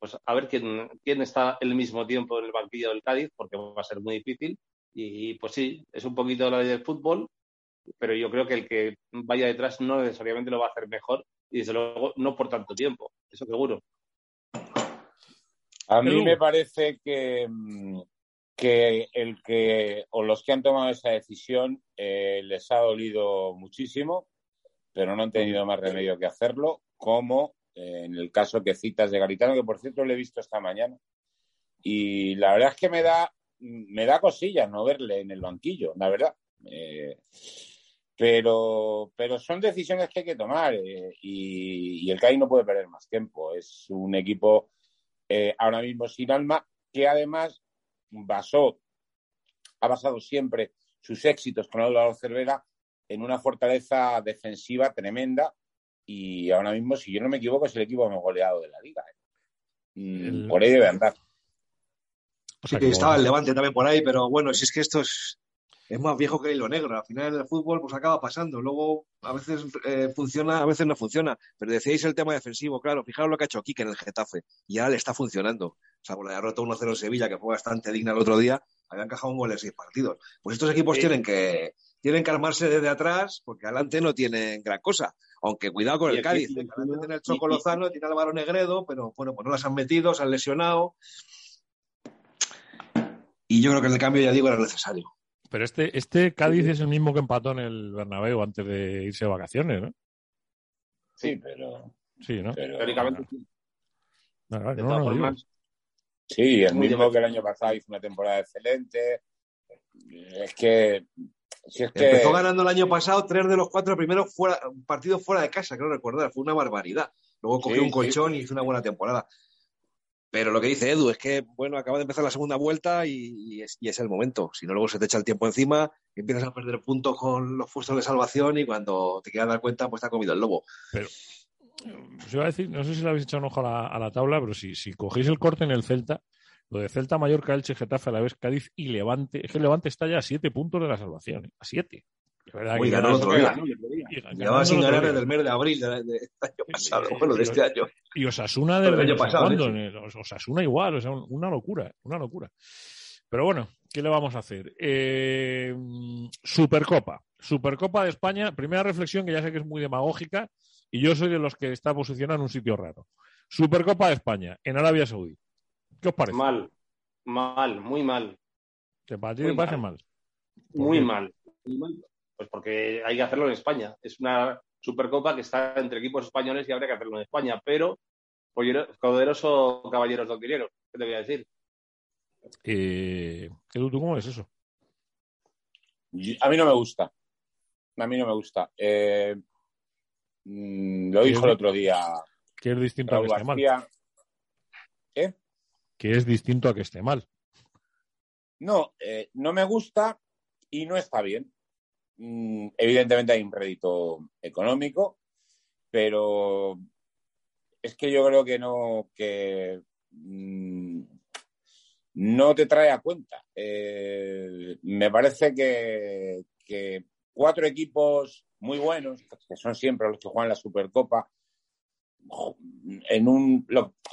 pues a ver quién, quién está el mismo tiempo en el banquillo del Cádiz, porque va a ser muy difícil. Y pues sí, es un poquito la ley del fútbol, pero yo creo que el que vaya detrás no necesariamente lo va a hacer mejor y desde luego no por tanto tiempo, eso seguro. A mí me parece que, que el que o los que han tomado esa decisión eh, les ha dolido muchísimo, pero no han tenido más remedio que hacerlo, como en el caso que citas de Garitano, que por cierto lo he visto esta mañana. Y la verdad es que me da, me da cosillas no verle en el banquillo, la verdad. Eh, pero, pero son decisiones que hay que tomar eh, y, el CAI no puede perder más tiempo. Es un equipo eh, ahora mismo sin alma que además basó, ha basado siempre sus éxitos con Álvaro Cervera en una fortaleza defensiva tremenda y ahora mismo, si yo no me equivoco, es el equipo más goleado de la liga. Mm, por ahí debe andar. Sí, que estaba el Levante también por ahí, pero bueno, si es que esto es, es más viejo que el hilo negro. Al final el fútbol pues acaba pasando. Luego a veces eh, funciona, a veces no funciona. Pero decíais el tema defensivo, claro. Fijaros lo que ha hecho Kike en el Getafe. Y ahora le está funcionando. O sea, con la derrota 1-0 en Sevilla, que fue bastante digna el otro día, había encajado un gol en seis partidos. Pues estos equipos tienen que tienen que armarse desde atrás porque adelante no tienen gran cosa. Aunque cuidado con el, Cádiz. tiene el Choco Lozano, tiene Álvaro Negredo, pero bueno, pues no las han metido, se han lesionado. Y yo creo que el cambio, ya digo, era necesario. Pero este, este Cádiz es el mismo que empató en el Bernabéu antes de irse de vacaciones, ¿no? Sí, pero... Sí, ¿no? Teóricamente sí. sí, el mismo que el año pasado hizo una temporada excelente. Es que... Si es que... Empezó ganando el año pasado tres de los cuatro primeros fuera, partidos fuera de casa, creo recordar. Fue una barbaridad. Luego cogió un colchón y hizo una buena temporada. Pero lo que dice Edu es que, bueno, acaba de empezar la segunda vuelta y, es, el momento. Si no, luego se te echa el tiempo encima, empiezas a perder puntos con los puestos de salvación y cuando te quieras dar cuenta, pues te ha comido el lobo. Pero, os iba a decir, no sé si le habéis echado un ojo a la, tabla, pero si, si cogéis el corte en el Celta, lo de Celta, Mallorca, Elche, Getafe, a la vez Cádiz y Levante, es que Levante está ya a siete puntos de la salvación, ¿eh? a siete. Uy, ganó el otro día. Llevaba sin ganar desde el mes de abril del de, año pasado, bueno, de este año. Y Osasuna del año pasado. Osasuna igual, o sea, una locura, una locura. Pero bueno, ¿qué le vamos a hacer? Eh, Supercopa. Supercopa de España. Primera reflexión que ya sé que es muy demagógica y yo soy de los que está posicionado en un sitio raro. Supercopa de España, en Arabia Saudí. ¿Qué os parece? Mal, mal, muy mal. ¿Te parece mal? mal? Muy mal. Muy mal. Pues porque hay que hacerlo en España. Es una Supercopa que está entre equipos españoles y habría que hacerlo en España, pero poderoso caballeros doctrineros, ¿qué te voy a decir? Eh, Edu, ¿tú cómo ves eso? A mí no me gusta. A mí no me gusta. Eh, mm, lo dijo el otro día. Que es distinto a que esté mal. ¿Eh? Que es distinto a que esté mal. No, eh, no me gusta y no está bien. Mm, evidentemente hay un rédito económico, pero es que yo creo que no, que mm, no te trae a cuenta. Eh, me parece que, cuatro equipos muy buenos, que son siempre los que juegan la Supercopa, en un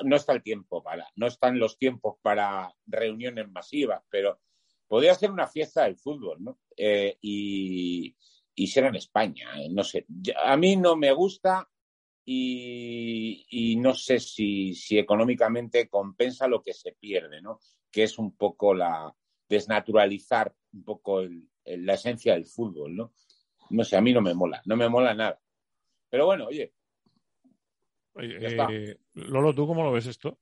no está el tiempo para, no están los tiempos para reuniones masivas, pero podría ser una fiesta del fútbol, ¿no? Eh, y, y, ser en España, eh, no sé. A mí no me gusta y, no sé si, si, económicamente compensa lo que se pierde, ¿no? Que es un poco la desnaturalizar un poco la esencia del fútbol, ¿no? No sé, a mí no me mola, no me mola nada. Pero bueno, oye. Eh, Lolo, ¿tú cómo lo ves esto?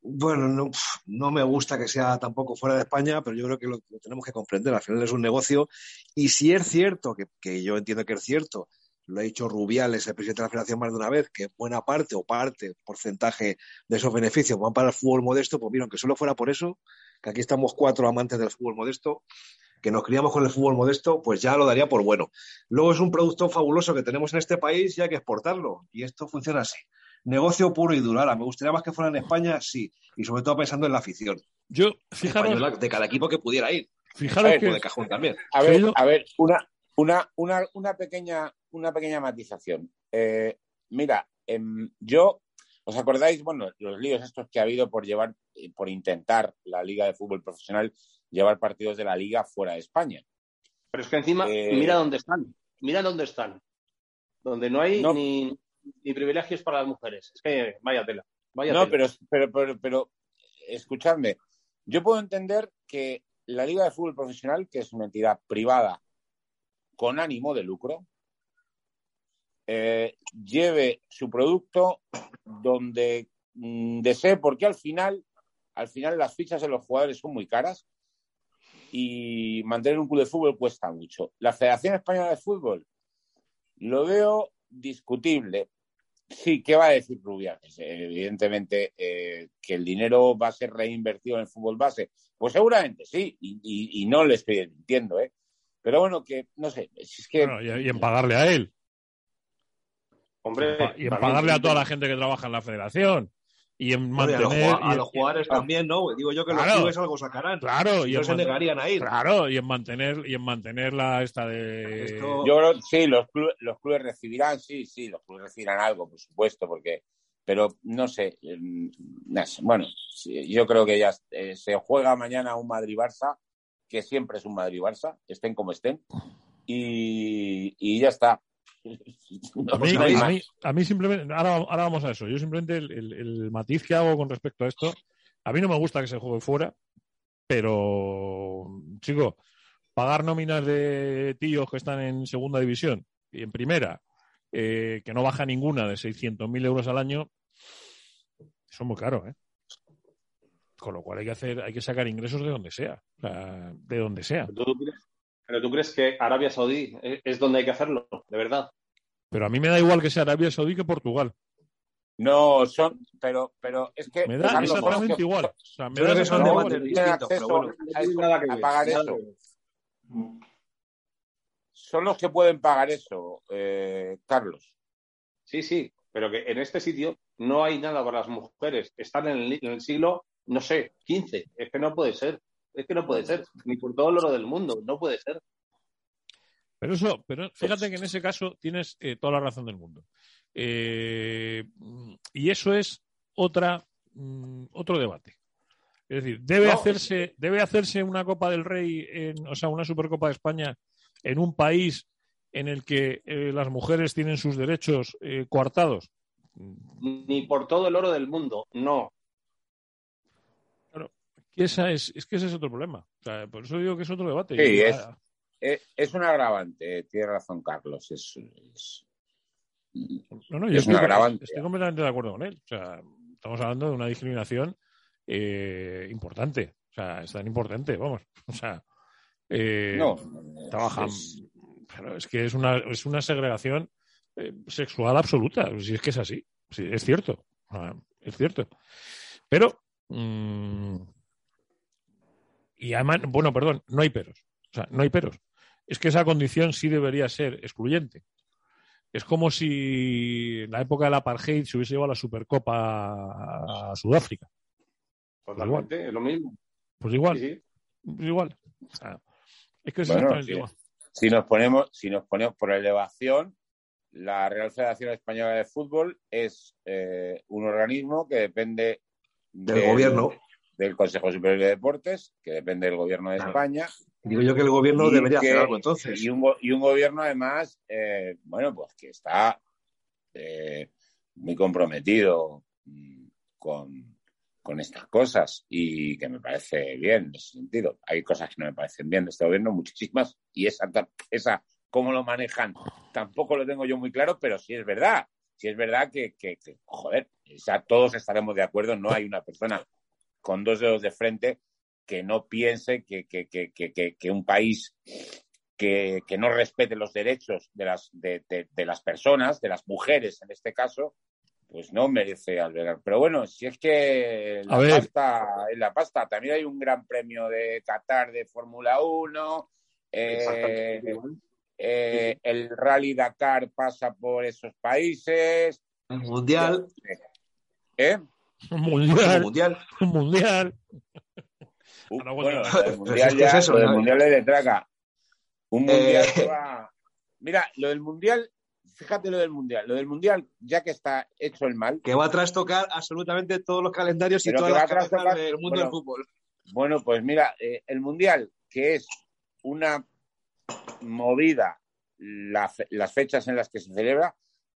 Bueno, no, no, me gusta que sea tampoco fuera de España, pero yo creo que lo, tenemos que comprender. Al final es un negocio. Y si es cierto, que, que, yo entiendo que es cierto, lo ha dicho Rubiales, el presidente de la Federación, más de una vez, que buena parte o parte, porcentaje de esos beneficios van para el fútbol modesto, pues mira, aunque solo fuera por eso, que aquí estamos cuatro amantes del fútbol modesto, que nos criamos con el fútbol modesto, pues ya lo daría por bueno. Luego es un producto fabuloso que tenemos en este país y hay que exportarlo. Y esto funciona así negocio puro y duro. Ahora, me gustaría más que fuera en España, sí, y sobre todo pensando en la afición. Yo, fijaros, de cada equipo que pudiera ir. Fijaros que... de cajón también. A ver, a ver, una, una, una, una pequeña, una pequeña matización. Eh, mira, em, yo, ¿os acordáis? Bueno, los líos estos que ha habido por llevar, por intentar la Liga de Fútbol Profesional llevar partidos de la Liga fuera de España. Pero es que encima, Eh, mira dónde están. Mira dónde están. Donde no hay No. Ni, ni privilegios para las mujeres. Es que vaya tela. Vaya no, tela. pero, pero, pero, pero, escuchadme, yo puedo entender que la Liga de Fútbol Profesional, que es una entidad privada con ánimo de lucro, eh, lleve su producto donde mm, desee, porque al final, al final las fichas de los jugadores son muy caras y mantener un club de fútbol cuesta mucho. La Federación Española de Fútbol lo veo discutible. Sí, ¿qué va a decir Rubiales? Evidentemente eh, que el dinero va a ser reinvertido en el fútbol base. Pues seguramente sí, y, y- y no le estoy mintiendo, ¿eh? Pero bueno, que no sé, si es que... Bueno, y, y en pagarle a él. Hombre, y en pagarle a toda la gente que trabaja en la federación. Y en Hombre, a, los, mantener. a los jugadores también, ¿no? Digo yo que los clubes algo sacarán. Claro, Si y no se negarían a ir. Claro, y en mantener, y en mantener la esta de. Yo creo sí, los clubes, los clubes recibirán, sí, sí, los clubes recibirán algo, por supuesto, porque, pero no sé, mm, bueno, yo creo que ya eh, se juega mañana un Madrid-Barça, que siempre es un Madrid-Barça, estén como estén, y, y ya está. A mí, no hay a más. mí- a mí simplemente, ahora, ahora vamos a eso. Yo simplemente el, el- el matiz que hago con respecto a esto, a mí no me gusta que se juegue fuera, pero, chico, pagar nóminas de tíos que están en segunda división y en primera, eh, que no baja ninguna de 600.000 euros al año, eso es muy caro, ¿eh? Con lo cual hay que hacer, hay que sacar ingresos de donde sea, o sea, de donde sea. ¿Tú crees- Pero tú crees que Arabia Saudí es es donde hay que hacerlo, de verdad. Pero a mí me da igual que sea Arabia Saudí que Portugal. No, son, pero, pero es que Me da Carlos, exactamente son los que- igual. O sea, me da que son exactamente debates distintos, pero bueno. a, No tiene nada que a ver, pagar nada eso. que ver. Son los que pueden pagar eso, eh, Carlos. Sí, sí, pero que en este sitio no hay nada para las mujeres. Están en el, en el siglo, no sé, 15. Es que no puede ser. Es que no puede ser. Ni por todo el oro del mundo. No puede ser. Pero eso, pero fíjate que en ese caso tienes eh, toda la razón del mundo. Eh, y eso es otra mm, otro debate. Es decir, debe No, hacerse, debe hacerse una Copa del Rey, en, o sea, una Supercopa de España en un país en el que eh, las mujeres tienen sus derechos eh, coartados. Ni por todo el oro del mundo. No. Y esa es, es que ese es otro problema. O sea, por eso digo que es otro debate. Sí, es, ah, es, un agravante, tiene razón Carlos. Es, es- No, no, yo es estoy, un agravante. estoy completamente de acuerdo con él. O sea, estamos hablando de una discriminación eh, importante. O sea, es tan importante, vamos. O sea, eh, No, trabajan. es- Pero es que es una, es una segregación eh, sexual absoluta. Si es que es así. Sí, es cierto. Es cierto. Pero. mm, y además, bueno, perdón, no hay peros. O sea, no hay peros. Es que esa condición sí debería ser excluyente. Es como si en la época del apartheid se hubiese llevado la Supercopa a Sudáfrica. Totalmente. Es lo mismo. Pues igual. Sí, sí. Pues igual. O sea, es que es Bueno, exactamente sí. igual. si nos ponemos, si nos ponemos por elevación, la Real Federación Española de Fútbol es eh, un organismo que depende Del gobierno. del Consejo Superior de Deportes, que depende del gobierno de España. Digo yo que el gobierno y debería que- hacer algo entonces. Y un, y un gobierno, además, eh, bueno, pues que está eh, muy comprometido mm, con, con estas cosas y que me parece bien en ese sentido. Hay cosas que no me parecen bien de este gobierno, muchísimas, y esa, esa cómo lo manejan tampoco lo tengo yo muy claro, pero sí es verdad. Sí es verdad que, que- que, joder, o sea, todos estaremos de acuerdo, no hay una persona con dos dedos de frente que no piense que, que, que, que, que- que un país que, que no respete los derechos de las, de, de- de las personas, de las mujeres en este caso, pues no merece albergar. Pero bueno, si es que la pasta es la pasta. También hay un gran premio de Qatar de Fórmula 1. eh, eh, el Rally Dakar pasa por esos países. El mundial. ¿Eh? Un mundial. El mundial. Un mundial. Uh, bueno, bueno, lo del mundial es que ya, es eso, lo del ¿no? mundial es de traca. Un Eh, mundial que va. Mira, lo del mundial, fíjate lo del mundial. Lo del mundial, ya que está hecho el mal, Que va a trastocar absolutamente todos los calendarios y todas las a trastocar- del mundo bueno, del fútbol. Bueno, pues mira, eh, el Mundial, que es una movida la fe- las fechas en las que se celebra,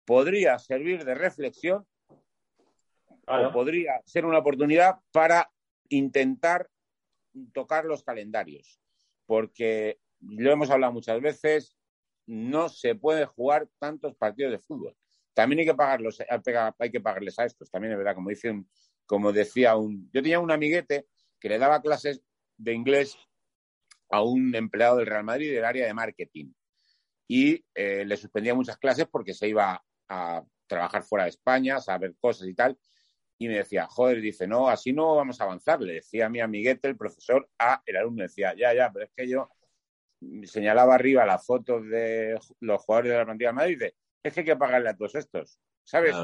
podría servir de reflexión o podría ser una oportunidad para intentar tocar los calendarios. Porque lo hemos hablado muchas veces, no se puede jugar tantos partidos de fútbol. También hay que pagarlos, hay que- pagarles a estos, también es verdad, como dice un- como decía un, yo tenía un amiguete que le daba clases de inglés a un empleado del Real Madrid del área de marketing y eh, le suspendía muchas clases porque se iba a trabajar fuera de España, a saber cosas y tal. Y me decía, joder, dice, no, así no vamos a avanzar. Le decía a mi amiguete, el profesor, a el alumno, decía, ya, ya, pero es que yo señalaba arriba las fotos de los jugadores de la plantilla de Madrid y dice, es que hay que pagarle a todos estos, ¿sabes?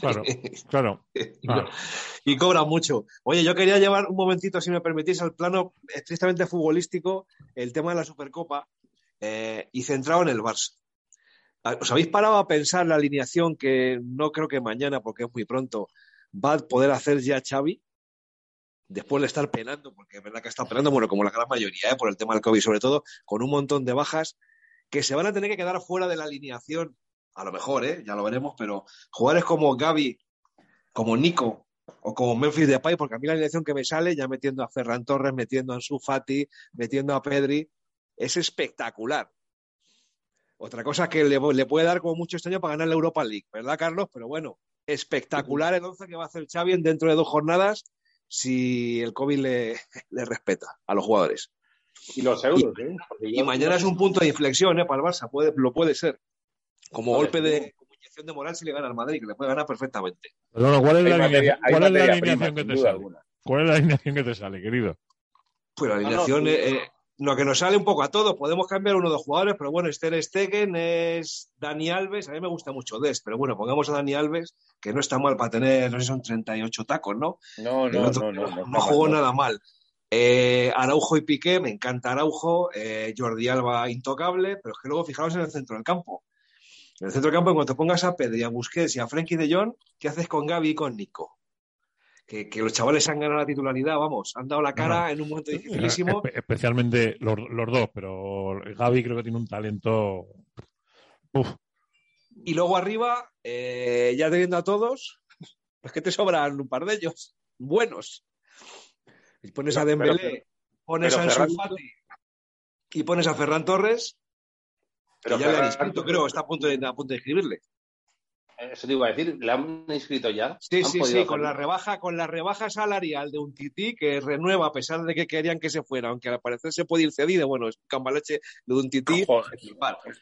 Claro, claro. Y, y cobra mucho. Oye, yo quería llevar un momentito, si me permitís, al plano estrictamente futbolístico, el tema de la Supercopa eh, y centrado en el Barça. ¿Os habéis parado a pensar la alineación que no creo que mañana, porque es muy pronto, va a poder hacer ya Xavi? Después de estar penando, porque es verdad que está penando, bueno, como la gran mayoría, ¿eh? por el tema del COVID, sobre todo, con un montón de bajas que se van a tener que quedar fuera de la alineación. A lo mejor, ¿eh? ya lo veremos, pero jugadores como Gaby, como Nico o como Memphis Depay, porque a mí la alineación que me sale, ya metiendo a Ferran Torres, metiendo a Ansu Fati, metiendo a Pedri, es espectacular. Otra cosa que le, le puede dar como mucho este año para ganar la Europa League, ¿verdad, Carlos? Pero bueno, espectacular el 11 que va a hacer Xavi en dentro de dos jornadas si el COVID le, le respeta a los jugadores. Y los euros, ¿eh? Porque Y mañana es un punto de inflexión ¿eh? para el Barça, puede, lo puede ser. Como Vale. golpe de como inyección de moral si le gana al Madrid, que le puede ganar perfectamente. Perdona, ¿cuál es Hay la materia- alineación, hay cuál es la materia alineación prima, que te sale? alguna. ¿Cuál es la alineación que te sale, querido? Pues la Ah, no, alineación, eh, eh, lo que nos sale un poco a todos, podemos cambiar uno de los jugadores, pero bueno, Ter Stegen es Dani Alves, a mí me gusta mucho Des, pero bueno, pongamos a Dani Alves, que no está mal para tener, no sé, son 38 tacos, ¿no? No, no, otro no, no, no, no jugó no. nada mal. Eh, Araujo y Piqué, me encanta Araujo, eh, Jordi Alba intocable, pero es que luego fijaos en el centro del campo. En el centro del campo, en cuanto pongas a Pedri, a Busquets y a Frenkie de Jong, ¿qué haces con Gaby y con Nico? Que, que los chavales han ganado la titularidad, vamos, han dado la cara No. en un momento dificilísimo. Espe- especialmente los, los dos, pero Gaby creo que tiene un talento. Uf, Y luego arriba, eh, ya teniendo a todos, pues que te sobran un par de ellos, buenos. Y pones a Dembélé, pero- pones pero a Ansu Ferran- Fati y pones a Ferran Torres, Pero que ya le han Ferran- inscrito, creo, está a punto de, a punto de escribirle. Eso te iba a decir, ¿le han inscrito ya? Sí, ¿Han sí, sí, con la rebaja, con la rebaja salarial de un tití que renueva a pesar de que querían que se fuera, aunque al parecer se puede ir cedido, bueno, es un cambaleche de un tití,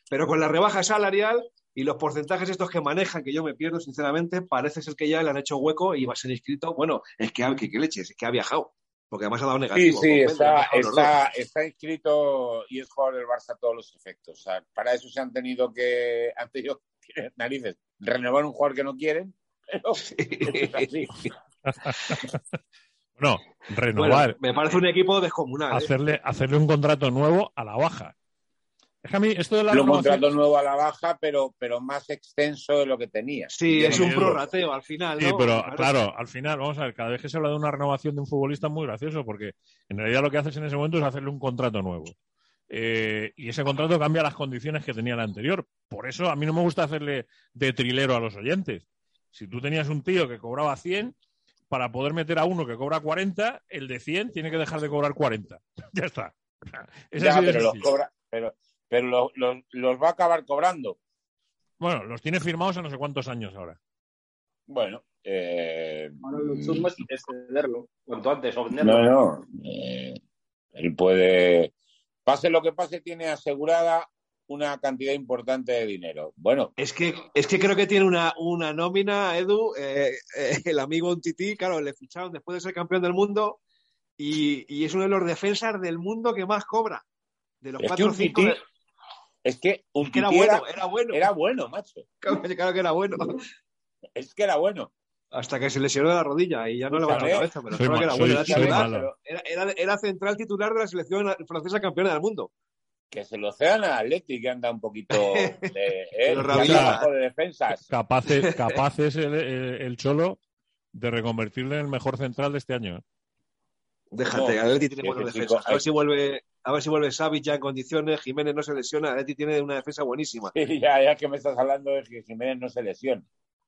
pero con la rebaja salarial y los porcentajes estos que manejan, que yo me pierdo sinceramente, parece ser que ya le han hecho hueco y va a ser inscrito, bueno, es que, que, que leches, es que ha viajado, porque además ha dado Sí, negativo. sí, Pedri, está, está, inscrito y es jugador del Barça a todos los efectos. O sea, para eso se han tenido que, han tenido que, narices, renovar un jugador que no quieren. Pero es así. Bueno, renovar. Bueno, me parece un equipo descomunal. ¿eh? hacerle, hacerle un contrato nuevo a la baja. Es que a mí esto de la un renovación- contrato nuevo a la baja, pero, pero más extenso de lo que tenía. Sí, es un prorrateo al final, Sí, pero Claro. claro, al final, vamos a ver, cada vez que se habla de una renovación de un futbolista es muy gracioso, porque en realidad lo que haces en ese momento es hacerle un contrato nuevo. Eh, y ese contrato cambia las condiciones que tenía el anterior. Por eso a mí no me gusta hacerle de trilero a los oyentes. Si tú tenías un tío que cobraba 100, para poder meter a uno que cobra 40, el de 100 tiene que dejar de cobrar 40. ya está. Es Ya, pero los cobra, pero, pero los, los, los va a acabar cobrando. Bueno, los tiene firmados a no sé cuántos años ahora. Bueno, eh, Ahora lo chungo es es cederlo cuanto antes o venderlo. no, no. eh, él puede, pase lo que pase, tiene asegurada una cantidad importante de dinero. Bueno, Es que, es que creo que tiene una, una nómina, Edu, eh, eh, el amigo tití, claro, le ficharon después de ser campeón del mundo y, y es uno de los defensas del mundo que más cobra. De los es que cuatro un cinco. tití, de- es que un que era tití bueno, era bueno. Era bueno, macho. Claro, claro que era bueno. Es que era bueno. Hasta que se lesionó la rodilla y ya no le va la Escúchame, cabeza, pero ma- era bueno. soy- Era, soy titular, malo. era, era- era central titular de la selección francesa campeona del mundo. Que se lo cedan al Atleti, que anda un poquito de, eh, de de defensas. Capaces, capaces el, el- el Cholo de reconvertirle en el mejor central de este año. ¿eh? Déjate, No, Atleti tiene sí, defensas. A ver si vuelve a ver si vuelve Savic ya en condiciones, Jiménez no se lesiona, Atleti tiene una defensa buenísima. Sí, ya, ya que me estás hablando de que Jiménez no se lesiona.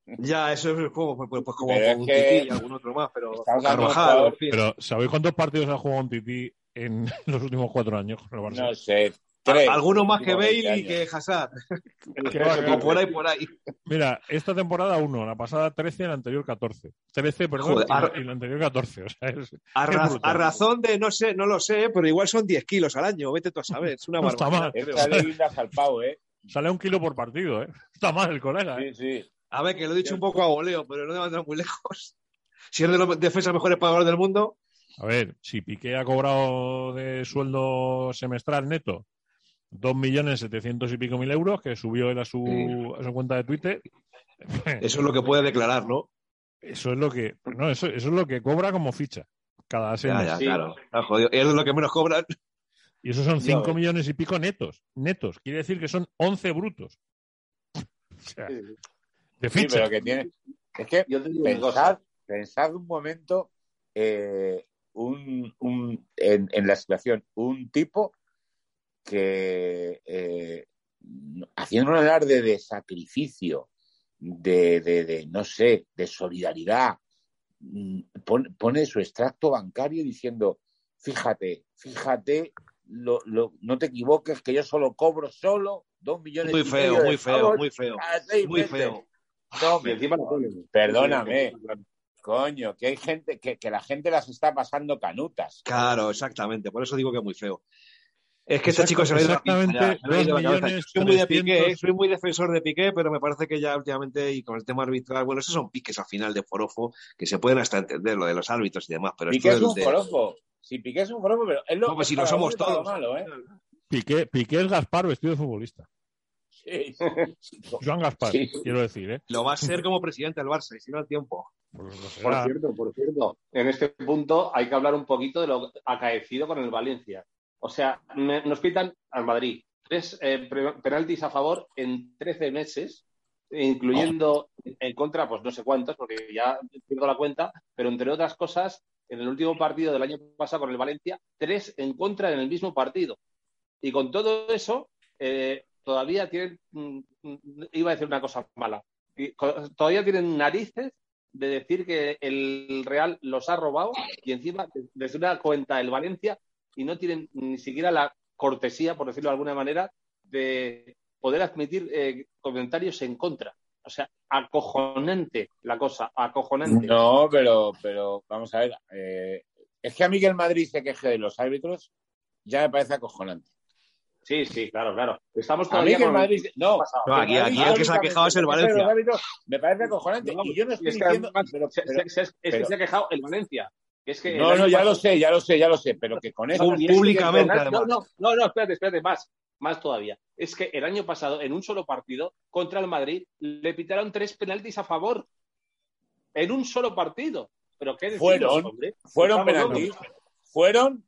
Ya, eso es el juego, pues, pues como Pero es con que- Titi y algún otro más, pero Carvajal, en fin. Pero, ¿sabéis cuántos partidos ha jugado un Titi en los últimos cuatro años con el Barça? No sé, tres. Algunos más que Bale 20 y que Hazard. Que va, que va. o por ahí, por ahí. Mira, esta temporada 1, la pasada 13, la anterior 14. 13, perdón, Joder, y, la, a- y la anterior 14. O sea, es, A, ra- a razón de, no sé, no lo sé, pero igual son 10 kilos al año, vete tú a saber, es una No está barbaridad. mal. creo. Esta ley da salpao, ¿eh? Sale un kilo por partido, ¿eh? Está mal el colega, ¿eh? Sí, sí. A ver, que lo he dicho un poco a voleo, pero no mandar muy lejos. Si es de los defensas mejores pagadores del mundo, A ver, si Piqué ha cobrado de sueldo semestral neto 2.700.000 y pico mil euros, que subió él a su, a su cuenta de Twitter, eso es lo que puede declarar, ¿no? eso es lo que no, eso, eso es lo que cobra como ficha cada seis Ya, ya, claro. Ah, jodido. Es de lo que menos cobran. Y eso son 5 ves. millones y pico netos. Netos. Quiere decir que son 11 brutos. O sea, de Sí, pero que tiene. Es que Yo te digo una cosa. pensad, pensad un momento eh, un, un- en, en la situación, un tipo que eh, haciendo un alarde de sacrificio, de, de, de, no sé, de solidaridad, mm, pon- pone su extracto bancario diciendo, fíjate, fíjate, lo, lo- no te equivoques que yo solo cobro solo dos millones Muy y feo, medio de muy feo, muy feo. cada seis Muy meses". feo. No, me- encima lo ponen. Perdóname, coño, que hay gente, que, que la gente las está pasando canutas. Claro, exactamente. Por eso digo que es muy feo. Es que este chico se pinza exactamente Soy muy de Piqué, 300. ¿eh? soy muy defensor de Piqué, pero me parece que ya últimamente, y con el tema arbitral, bueno, esos son piques al final de forofo, que se pueden hasta entender, lo de los árbitros y demás, pero Piqué es un de- forofo. Si Piqué es un forofo, pero es lo No, pues si lo somos todos. malo, ¿eh? Piqué, Piqué es Gaspar vestido de futbolista. Sí, sí. Joan Gaspar, Sí. quiero decir, ¿eh? Lo va a ser como presidente del Barça, y si no al tiempo. Pues Por cierto, por cierto, en este punto hay que hablar un poquito de lo acaecido con el Valencia. O sea, me- nos pitan al Madrid tres eh, penaltis a favor en 13 meses, incluyendo en contra, pues no sé cuántos, porque ya pierdo la cuenta, pero entre otras cosas, en el último partido del año pasado con el Valencia, tres en contra en el mismo partido. Y con todo eso, eh, todavía tienen, mm, mm, iba a decir una cosa mala, todavía tienen narices de decir que el Real los ha robado y encima desde una cuenta el Valencia y no tienen ni siquiera la cortesía, por decirlo de alguna manera, de poder admitir eh, comentarios en contra. O sea, acojonante la cosa, acojonante. No, pero, pero vamos a ver. eh, es que a mí que el Madrid se queje de los árbitros ya me parece acojonante. Sí, sí, claro, claro. Estamos todavía con Madrid. No, No, aquí- aquí el que se ha quejado es el Valencia. Me parece acojonante. Y yo no estoy es que diciendo. además pero- se- pero- se- se- es que pero- se ha quejado el Valencia. Es que no, no, ya lo sé, ya lo sé, ya lo sé, pero que con eso. Que Públicamente, además. No, no, espérate, espérate, más, más todavía. Es que el año pasado, en un solo partido, contra el Madrid, le pitaron tres penaltis a favor. En un solo partido. ¿Pero qué decimos, Fueron, hombre? fueron penaltis. Fueron.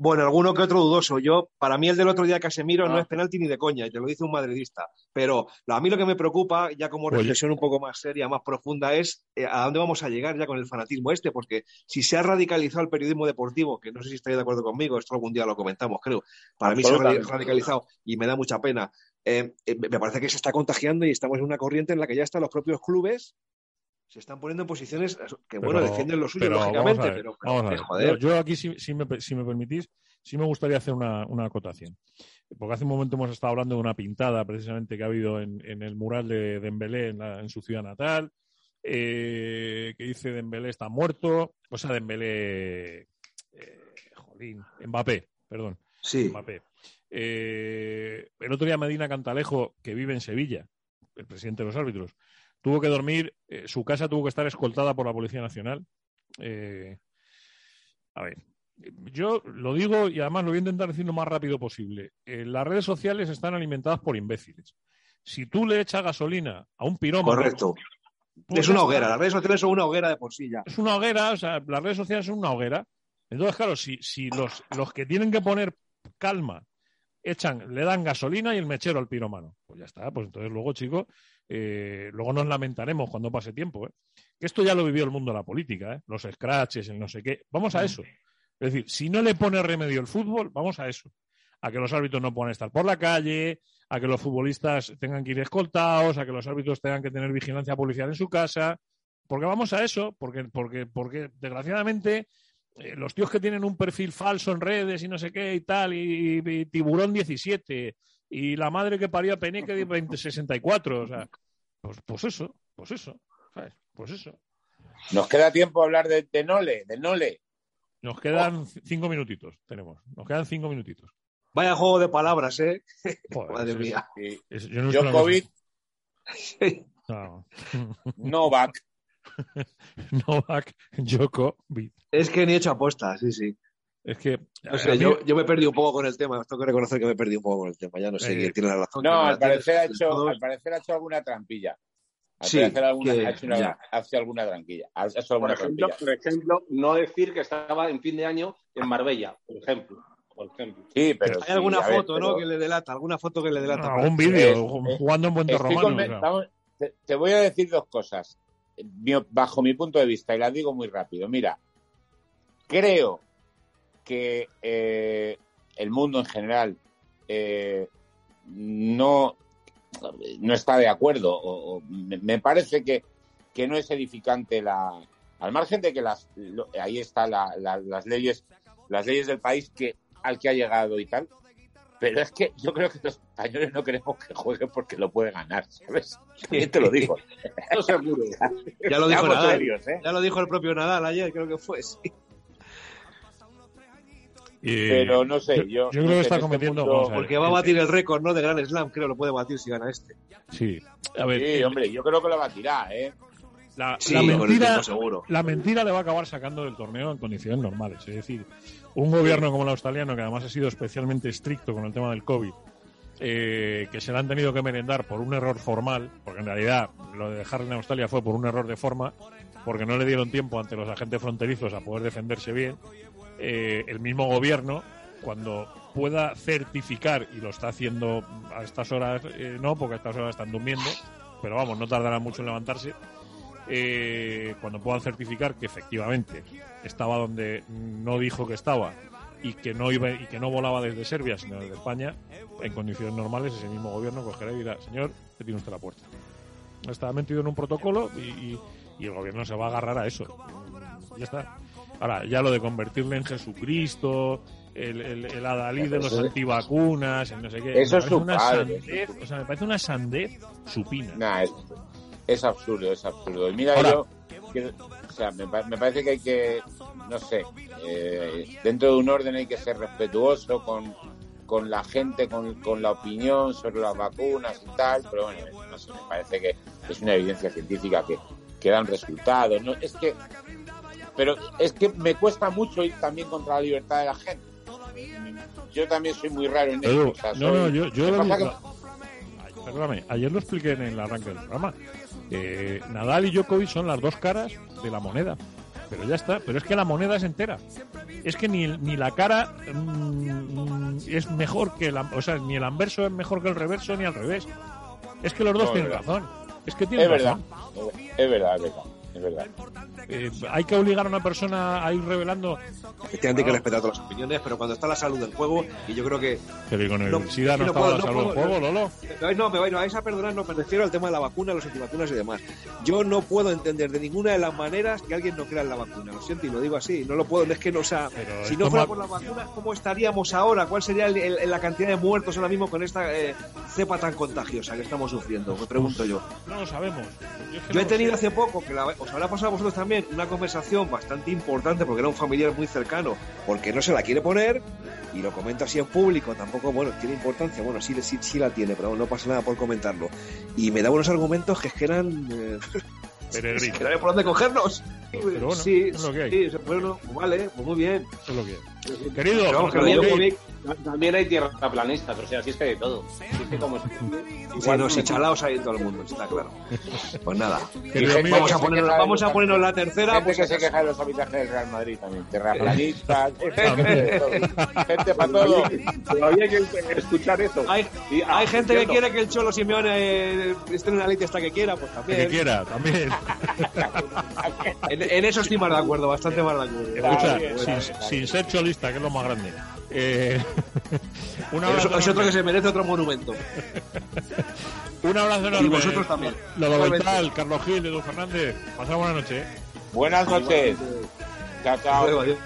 Bueno, alguno que otro dudoso. Yo, para mí el del otro día Casemiro no Ah. es penalti ni de coña, y te lo dice un madridista. Pero a mí lo que me preocupa, ya como reflexión un poco más seria, más profunda, es eh, a dónde vamos a llegar ya con el fanatismo este, porque si se ha radicalizado el periodismo deportivo, que no sé si estáis de acuerdo conmigo, esto algún día lo comentamos, creo. Para mí se ha radicalizado y me da mucha pena. Eh, eh, me parece que se está contagiando y estamos en una corriente en la que ya están los propios clubes se están poniendo en posiciones que, bueno, defienden lo suyo, pero lógicamente, ver, pero, pero, vamos a eh, ver. joder. Yo, yo aquí, si, si me, si me permitís, sí me gustaría hacer una, una acotación. Porque hace un momento hemos estado hablando de una pintada precisamente que ha habido en, en el mural de Dembélé en, la- en su ciudad natal, eh, que dice Dembélé está muerto, o sea, Dembélé, eh, jolín, Mbappé, perdón, Sí. Mbappé. Eh, el otro día Medina Cantalejo, que vive en Sevilla, el presidente de los árbitros, tuvo que dormir, eh, su casa tuvo que estar escoltada por la Policía Nacional. Eh, a ver, yo lo digo y además lo voy a intentar decir lo más rápido posible. Eh, las redes sociales están alimentadas por imbéciles. Si tú le echas gasolina a un pirómetro... Correcto. pues es una hoguera, las redes sociales son una hoguera de por sí ya. Es una hoguera, o sea, las redes sociales son una hoguera. Entonces, claro, si, si los, los que tienen que poner calma echan, le dan gasolina y el mechero al piromano, pues ya está, pues entonces luego, chicos, eh, luego nos lamentaremos cuando pase tiempo. ¿eh? Esto ya lo vivió el mundo de la política, ¿eh? los scratches, el no sé qué. Vamos a eso. Es decir, si no le pone remedio el fútbol, vamos a eso. a que los árbitros no puedan estar por la calle, a que los futbolistas tengan que ir escoltados, a que los árbitros tengan que tener vigilancia policial en su casa, porque vamos a eso, porque, porque, porque desgraciadamente eh, los tíos que tienen un perfil falso en redes y no sé qué y tal, y, y tiburón 17, y la madre que parió a Peneque de 2064, o sea, pues, pues eso, pues eso, ¿sabes? Pues eso. Nos queda tiempo a hablar de, de Nole, de Nole. Nos quedan cinco minutitos, tenemos. Nos quedan cinco minutitos. Vaya juego de palabras, ¿eh? Joder, Madre es- mía. es- es- yo Djokovic, No. Novak. Novak Djokovic. Es que ni he hecho apuestas, sí, sí. Es que. No a sé, mí- yo, yo me he perdido un poco con el tema. Tengo que reconocer que me he perdido un poco con el tema. Ya no sé Eh, quién tiene la razón. No, al parecer, ha hecho, al parecer ha hecho alguna trampilla. Al Sí, parecer alguna- que- ha, hecho una, ya. ha hecho alguna tranquilla. Ha hecho Por alguna ejemplo, trampilla. por ejemplo, no decir que estaba en fin de año en Marbella, por ejemplo. Por ejemplo. Sí, pero Hay alguna ver, foto, ¿no? pero- Que le delata, alguna foto que le delata. algún vídeo jugando en Puente Romano. te, te voy a decir dos cosas, mi- bajo mi punto de vista, y las digo muy rápido. Mira, creo que eh, el mundo en general eh, no, no está de acuerdo. O, o me, parece que, que no es edificante la. Al margen de que las, lo- ahí están las leyes, las leyes del país que al que ha llegado y tal. Pero es que yo creo que los españoles no queremos que juegue porque lo puede ganar, ¿sabes? También te lo digo. No seguro. Ya lo dijo Seamos Nadal. serios, ¿eh? Ya lo dijo el propio Nadal ayer, creo que fue. sí. Y- Pero no sé, yo. yo creo no que está este cometiendo. punto- Porque va a batir el récord, ¿no? De Gran Slam, creo, lo puede batir si gana este. Sí. A ver, Sí, hombre, yo creo que lo tirar, ¿eh? la, Sí, la mentira, seguro. la mentira le va a acabar sacando del torneo en condiciones normales. Es decir, un gobierno como el australiano, que además ha sido especialmente estricto con el tema del COVID, eh, que se le han tenido que merendar por un error formal, porque en realidad lo de dejarle en Australia fue por un error de forma, porque no le dieron tiempo ante los agentes fronterizos a poder defenderse bien. Eh, el mismo gobierno, cuando pueda certificar, y lo está haciendo a estas horas, eh, no, porque a estas horas están durmiendo, pero vamos, no tardará mucho en levantarse. eh, cuando puedan certificar que efectivamente estaba donde no dijo que estaba y que no iba y que no volaba desde Serbia sino desde España en condiciones normales ese mismo gobierno cogerá y dirá señor que tiene usted la puerta está metido en un protocolo y, y- y el gobierno se va a agarrar a eso ya está ahora ya lo de convertirle en Jesucristo el, el, el adalid de los antivacunas el no sé qué Eso es su una padre. sandez o sea me parece una sandez supina Nah, es, es absurdo, es absurdo. Y mira, Ahora- yo. que- o sea, me, me parece que hay que. No sé. eh, dentro de un orden hay que ser respetuoso con, con la gente, con, con la opinión sobre las vacunas y tal. Pero bueno, no sé, me parece que es una evidencia científica que, que dan resultados. ¿no? Es que. Pero es que me cuesta mucho ir también contra la libertad de la gente. Yo también soy muy raro en eso. o sea, no, no, yo, yo lo que- Perdóname, ayer lo expliqué en el arranque del programa. Eh, Nadal y Djokovic son las dos caras de la moneda. Pero ya está. Pero es que la moneda es entera. Es que ni, ni la cara mm, es mejor que la. O sea, ni el anverso es mejor que el reverso, ni al revés. Es que los dos No, tienen verdad. razón. Es que tienen Es verdad, razón. es verdad, es verdad, es verdad. Eh, hay que obligar a una persona a ir revelando. Efectivamente hay que respetar todas las opiniones, pero cuando está la salud en juego, y yo creo que. Pero con el No, SIDA no, no estaba puedo, la no salud en puedo, juego, no. Lolo. No, me, me vais a perdonar, no, me refiero al tema de la vacuna, los antivacunas y demás. Yo no puedo entender de ninguna de las maneras que alguien no crea en la vacuna. Lo siento y lo digo así. No lo puedo, es que no, o sea, si no fuera por las vacunas, ¿cómo estaríamos ahora? ¿Cuál sería el- el- la cantidad de muertos ahora mismo con esta eh, cepa tan contagiosa que estamos sufriendo? Me pregunto yo. No lo sabemos. Yo, es que Yo no he tenido sé. hace poco, que la- os habrá pasado a vosotros también, una conversación bastante importante porque era un familiar muy cercano, porque no se la quiere poner, y lo comento así en público, tampoco, bueno, tiene importancia, bueno, sí, sí, sí la tiene, pero no pasa nada por comentarlo. Y me daba unos argumentos que es que eran... eh, Peregrino. que no había por dónde cogernos. Pero bueno, sí, es lo que hay. sí, bueno, pues vale, pues muy bien. Eso es lo que hay. Querido, Pero vamos, que También hay tierraplanistas, o sea, así es que hay de todo. Así es que como no, si chalaos hay en todo el mundo, está claro. Pues nada, gente vamos que a ponernos, vamos los a ponernos la tercera, Gente pues que se queja de los habitantes del Real Madrid también. Terraplanistas, gente para todo. Todavía hay que escuchar eso. Hay, Y, ah, hay gente que quiere que el Cholo Simeone eh, esté en la lista hasta que quiera, pues que también. quiera, también. En, en eso estoy más de acuerdo, bastante más de acuerdo. Escucha, sin ser cholista, que es lo más grande. Eh, un Es, abrazo es otro que se merece otro monumento. Un abrazo enorme. Y vosotros también. Lo Dovental, Carlos Gil, Edu Fernández. Pasad buena noche. ¿eh? Buenas noches. Chao, chao. Adiós.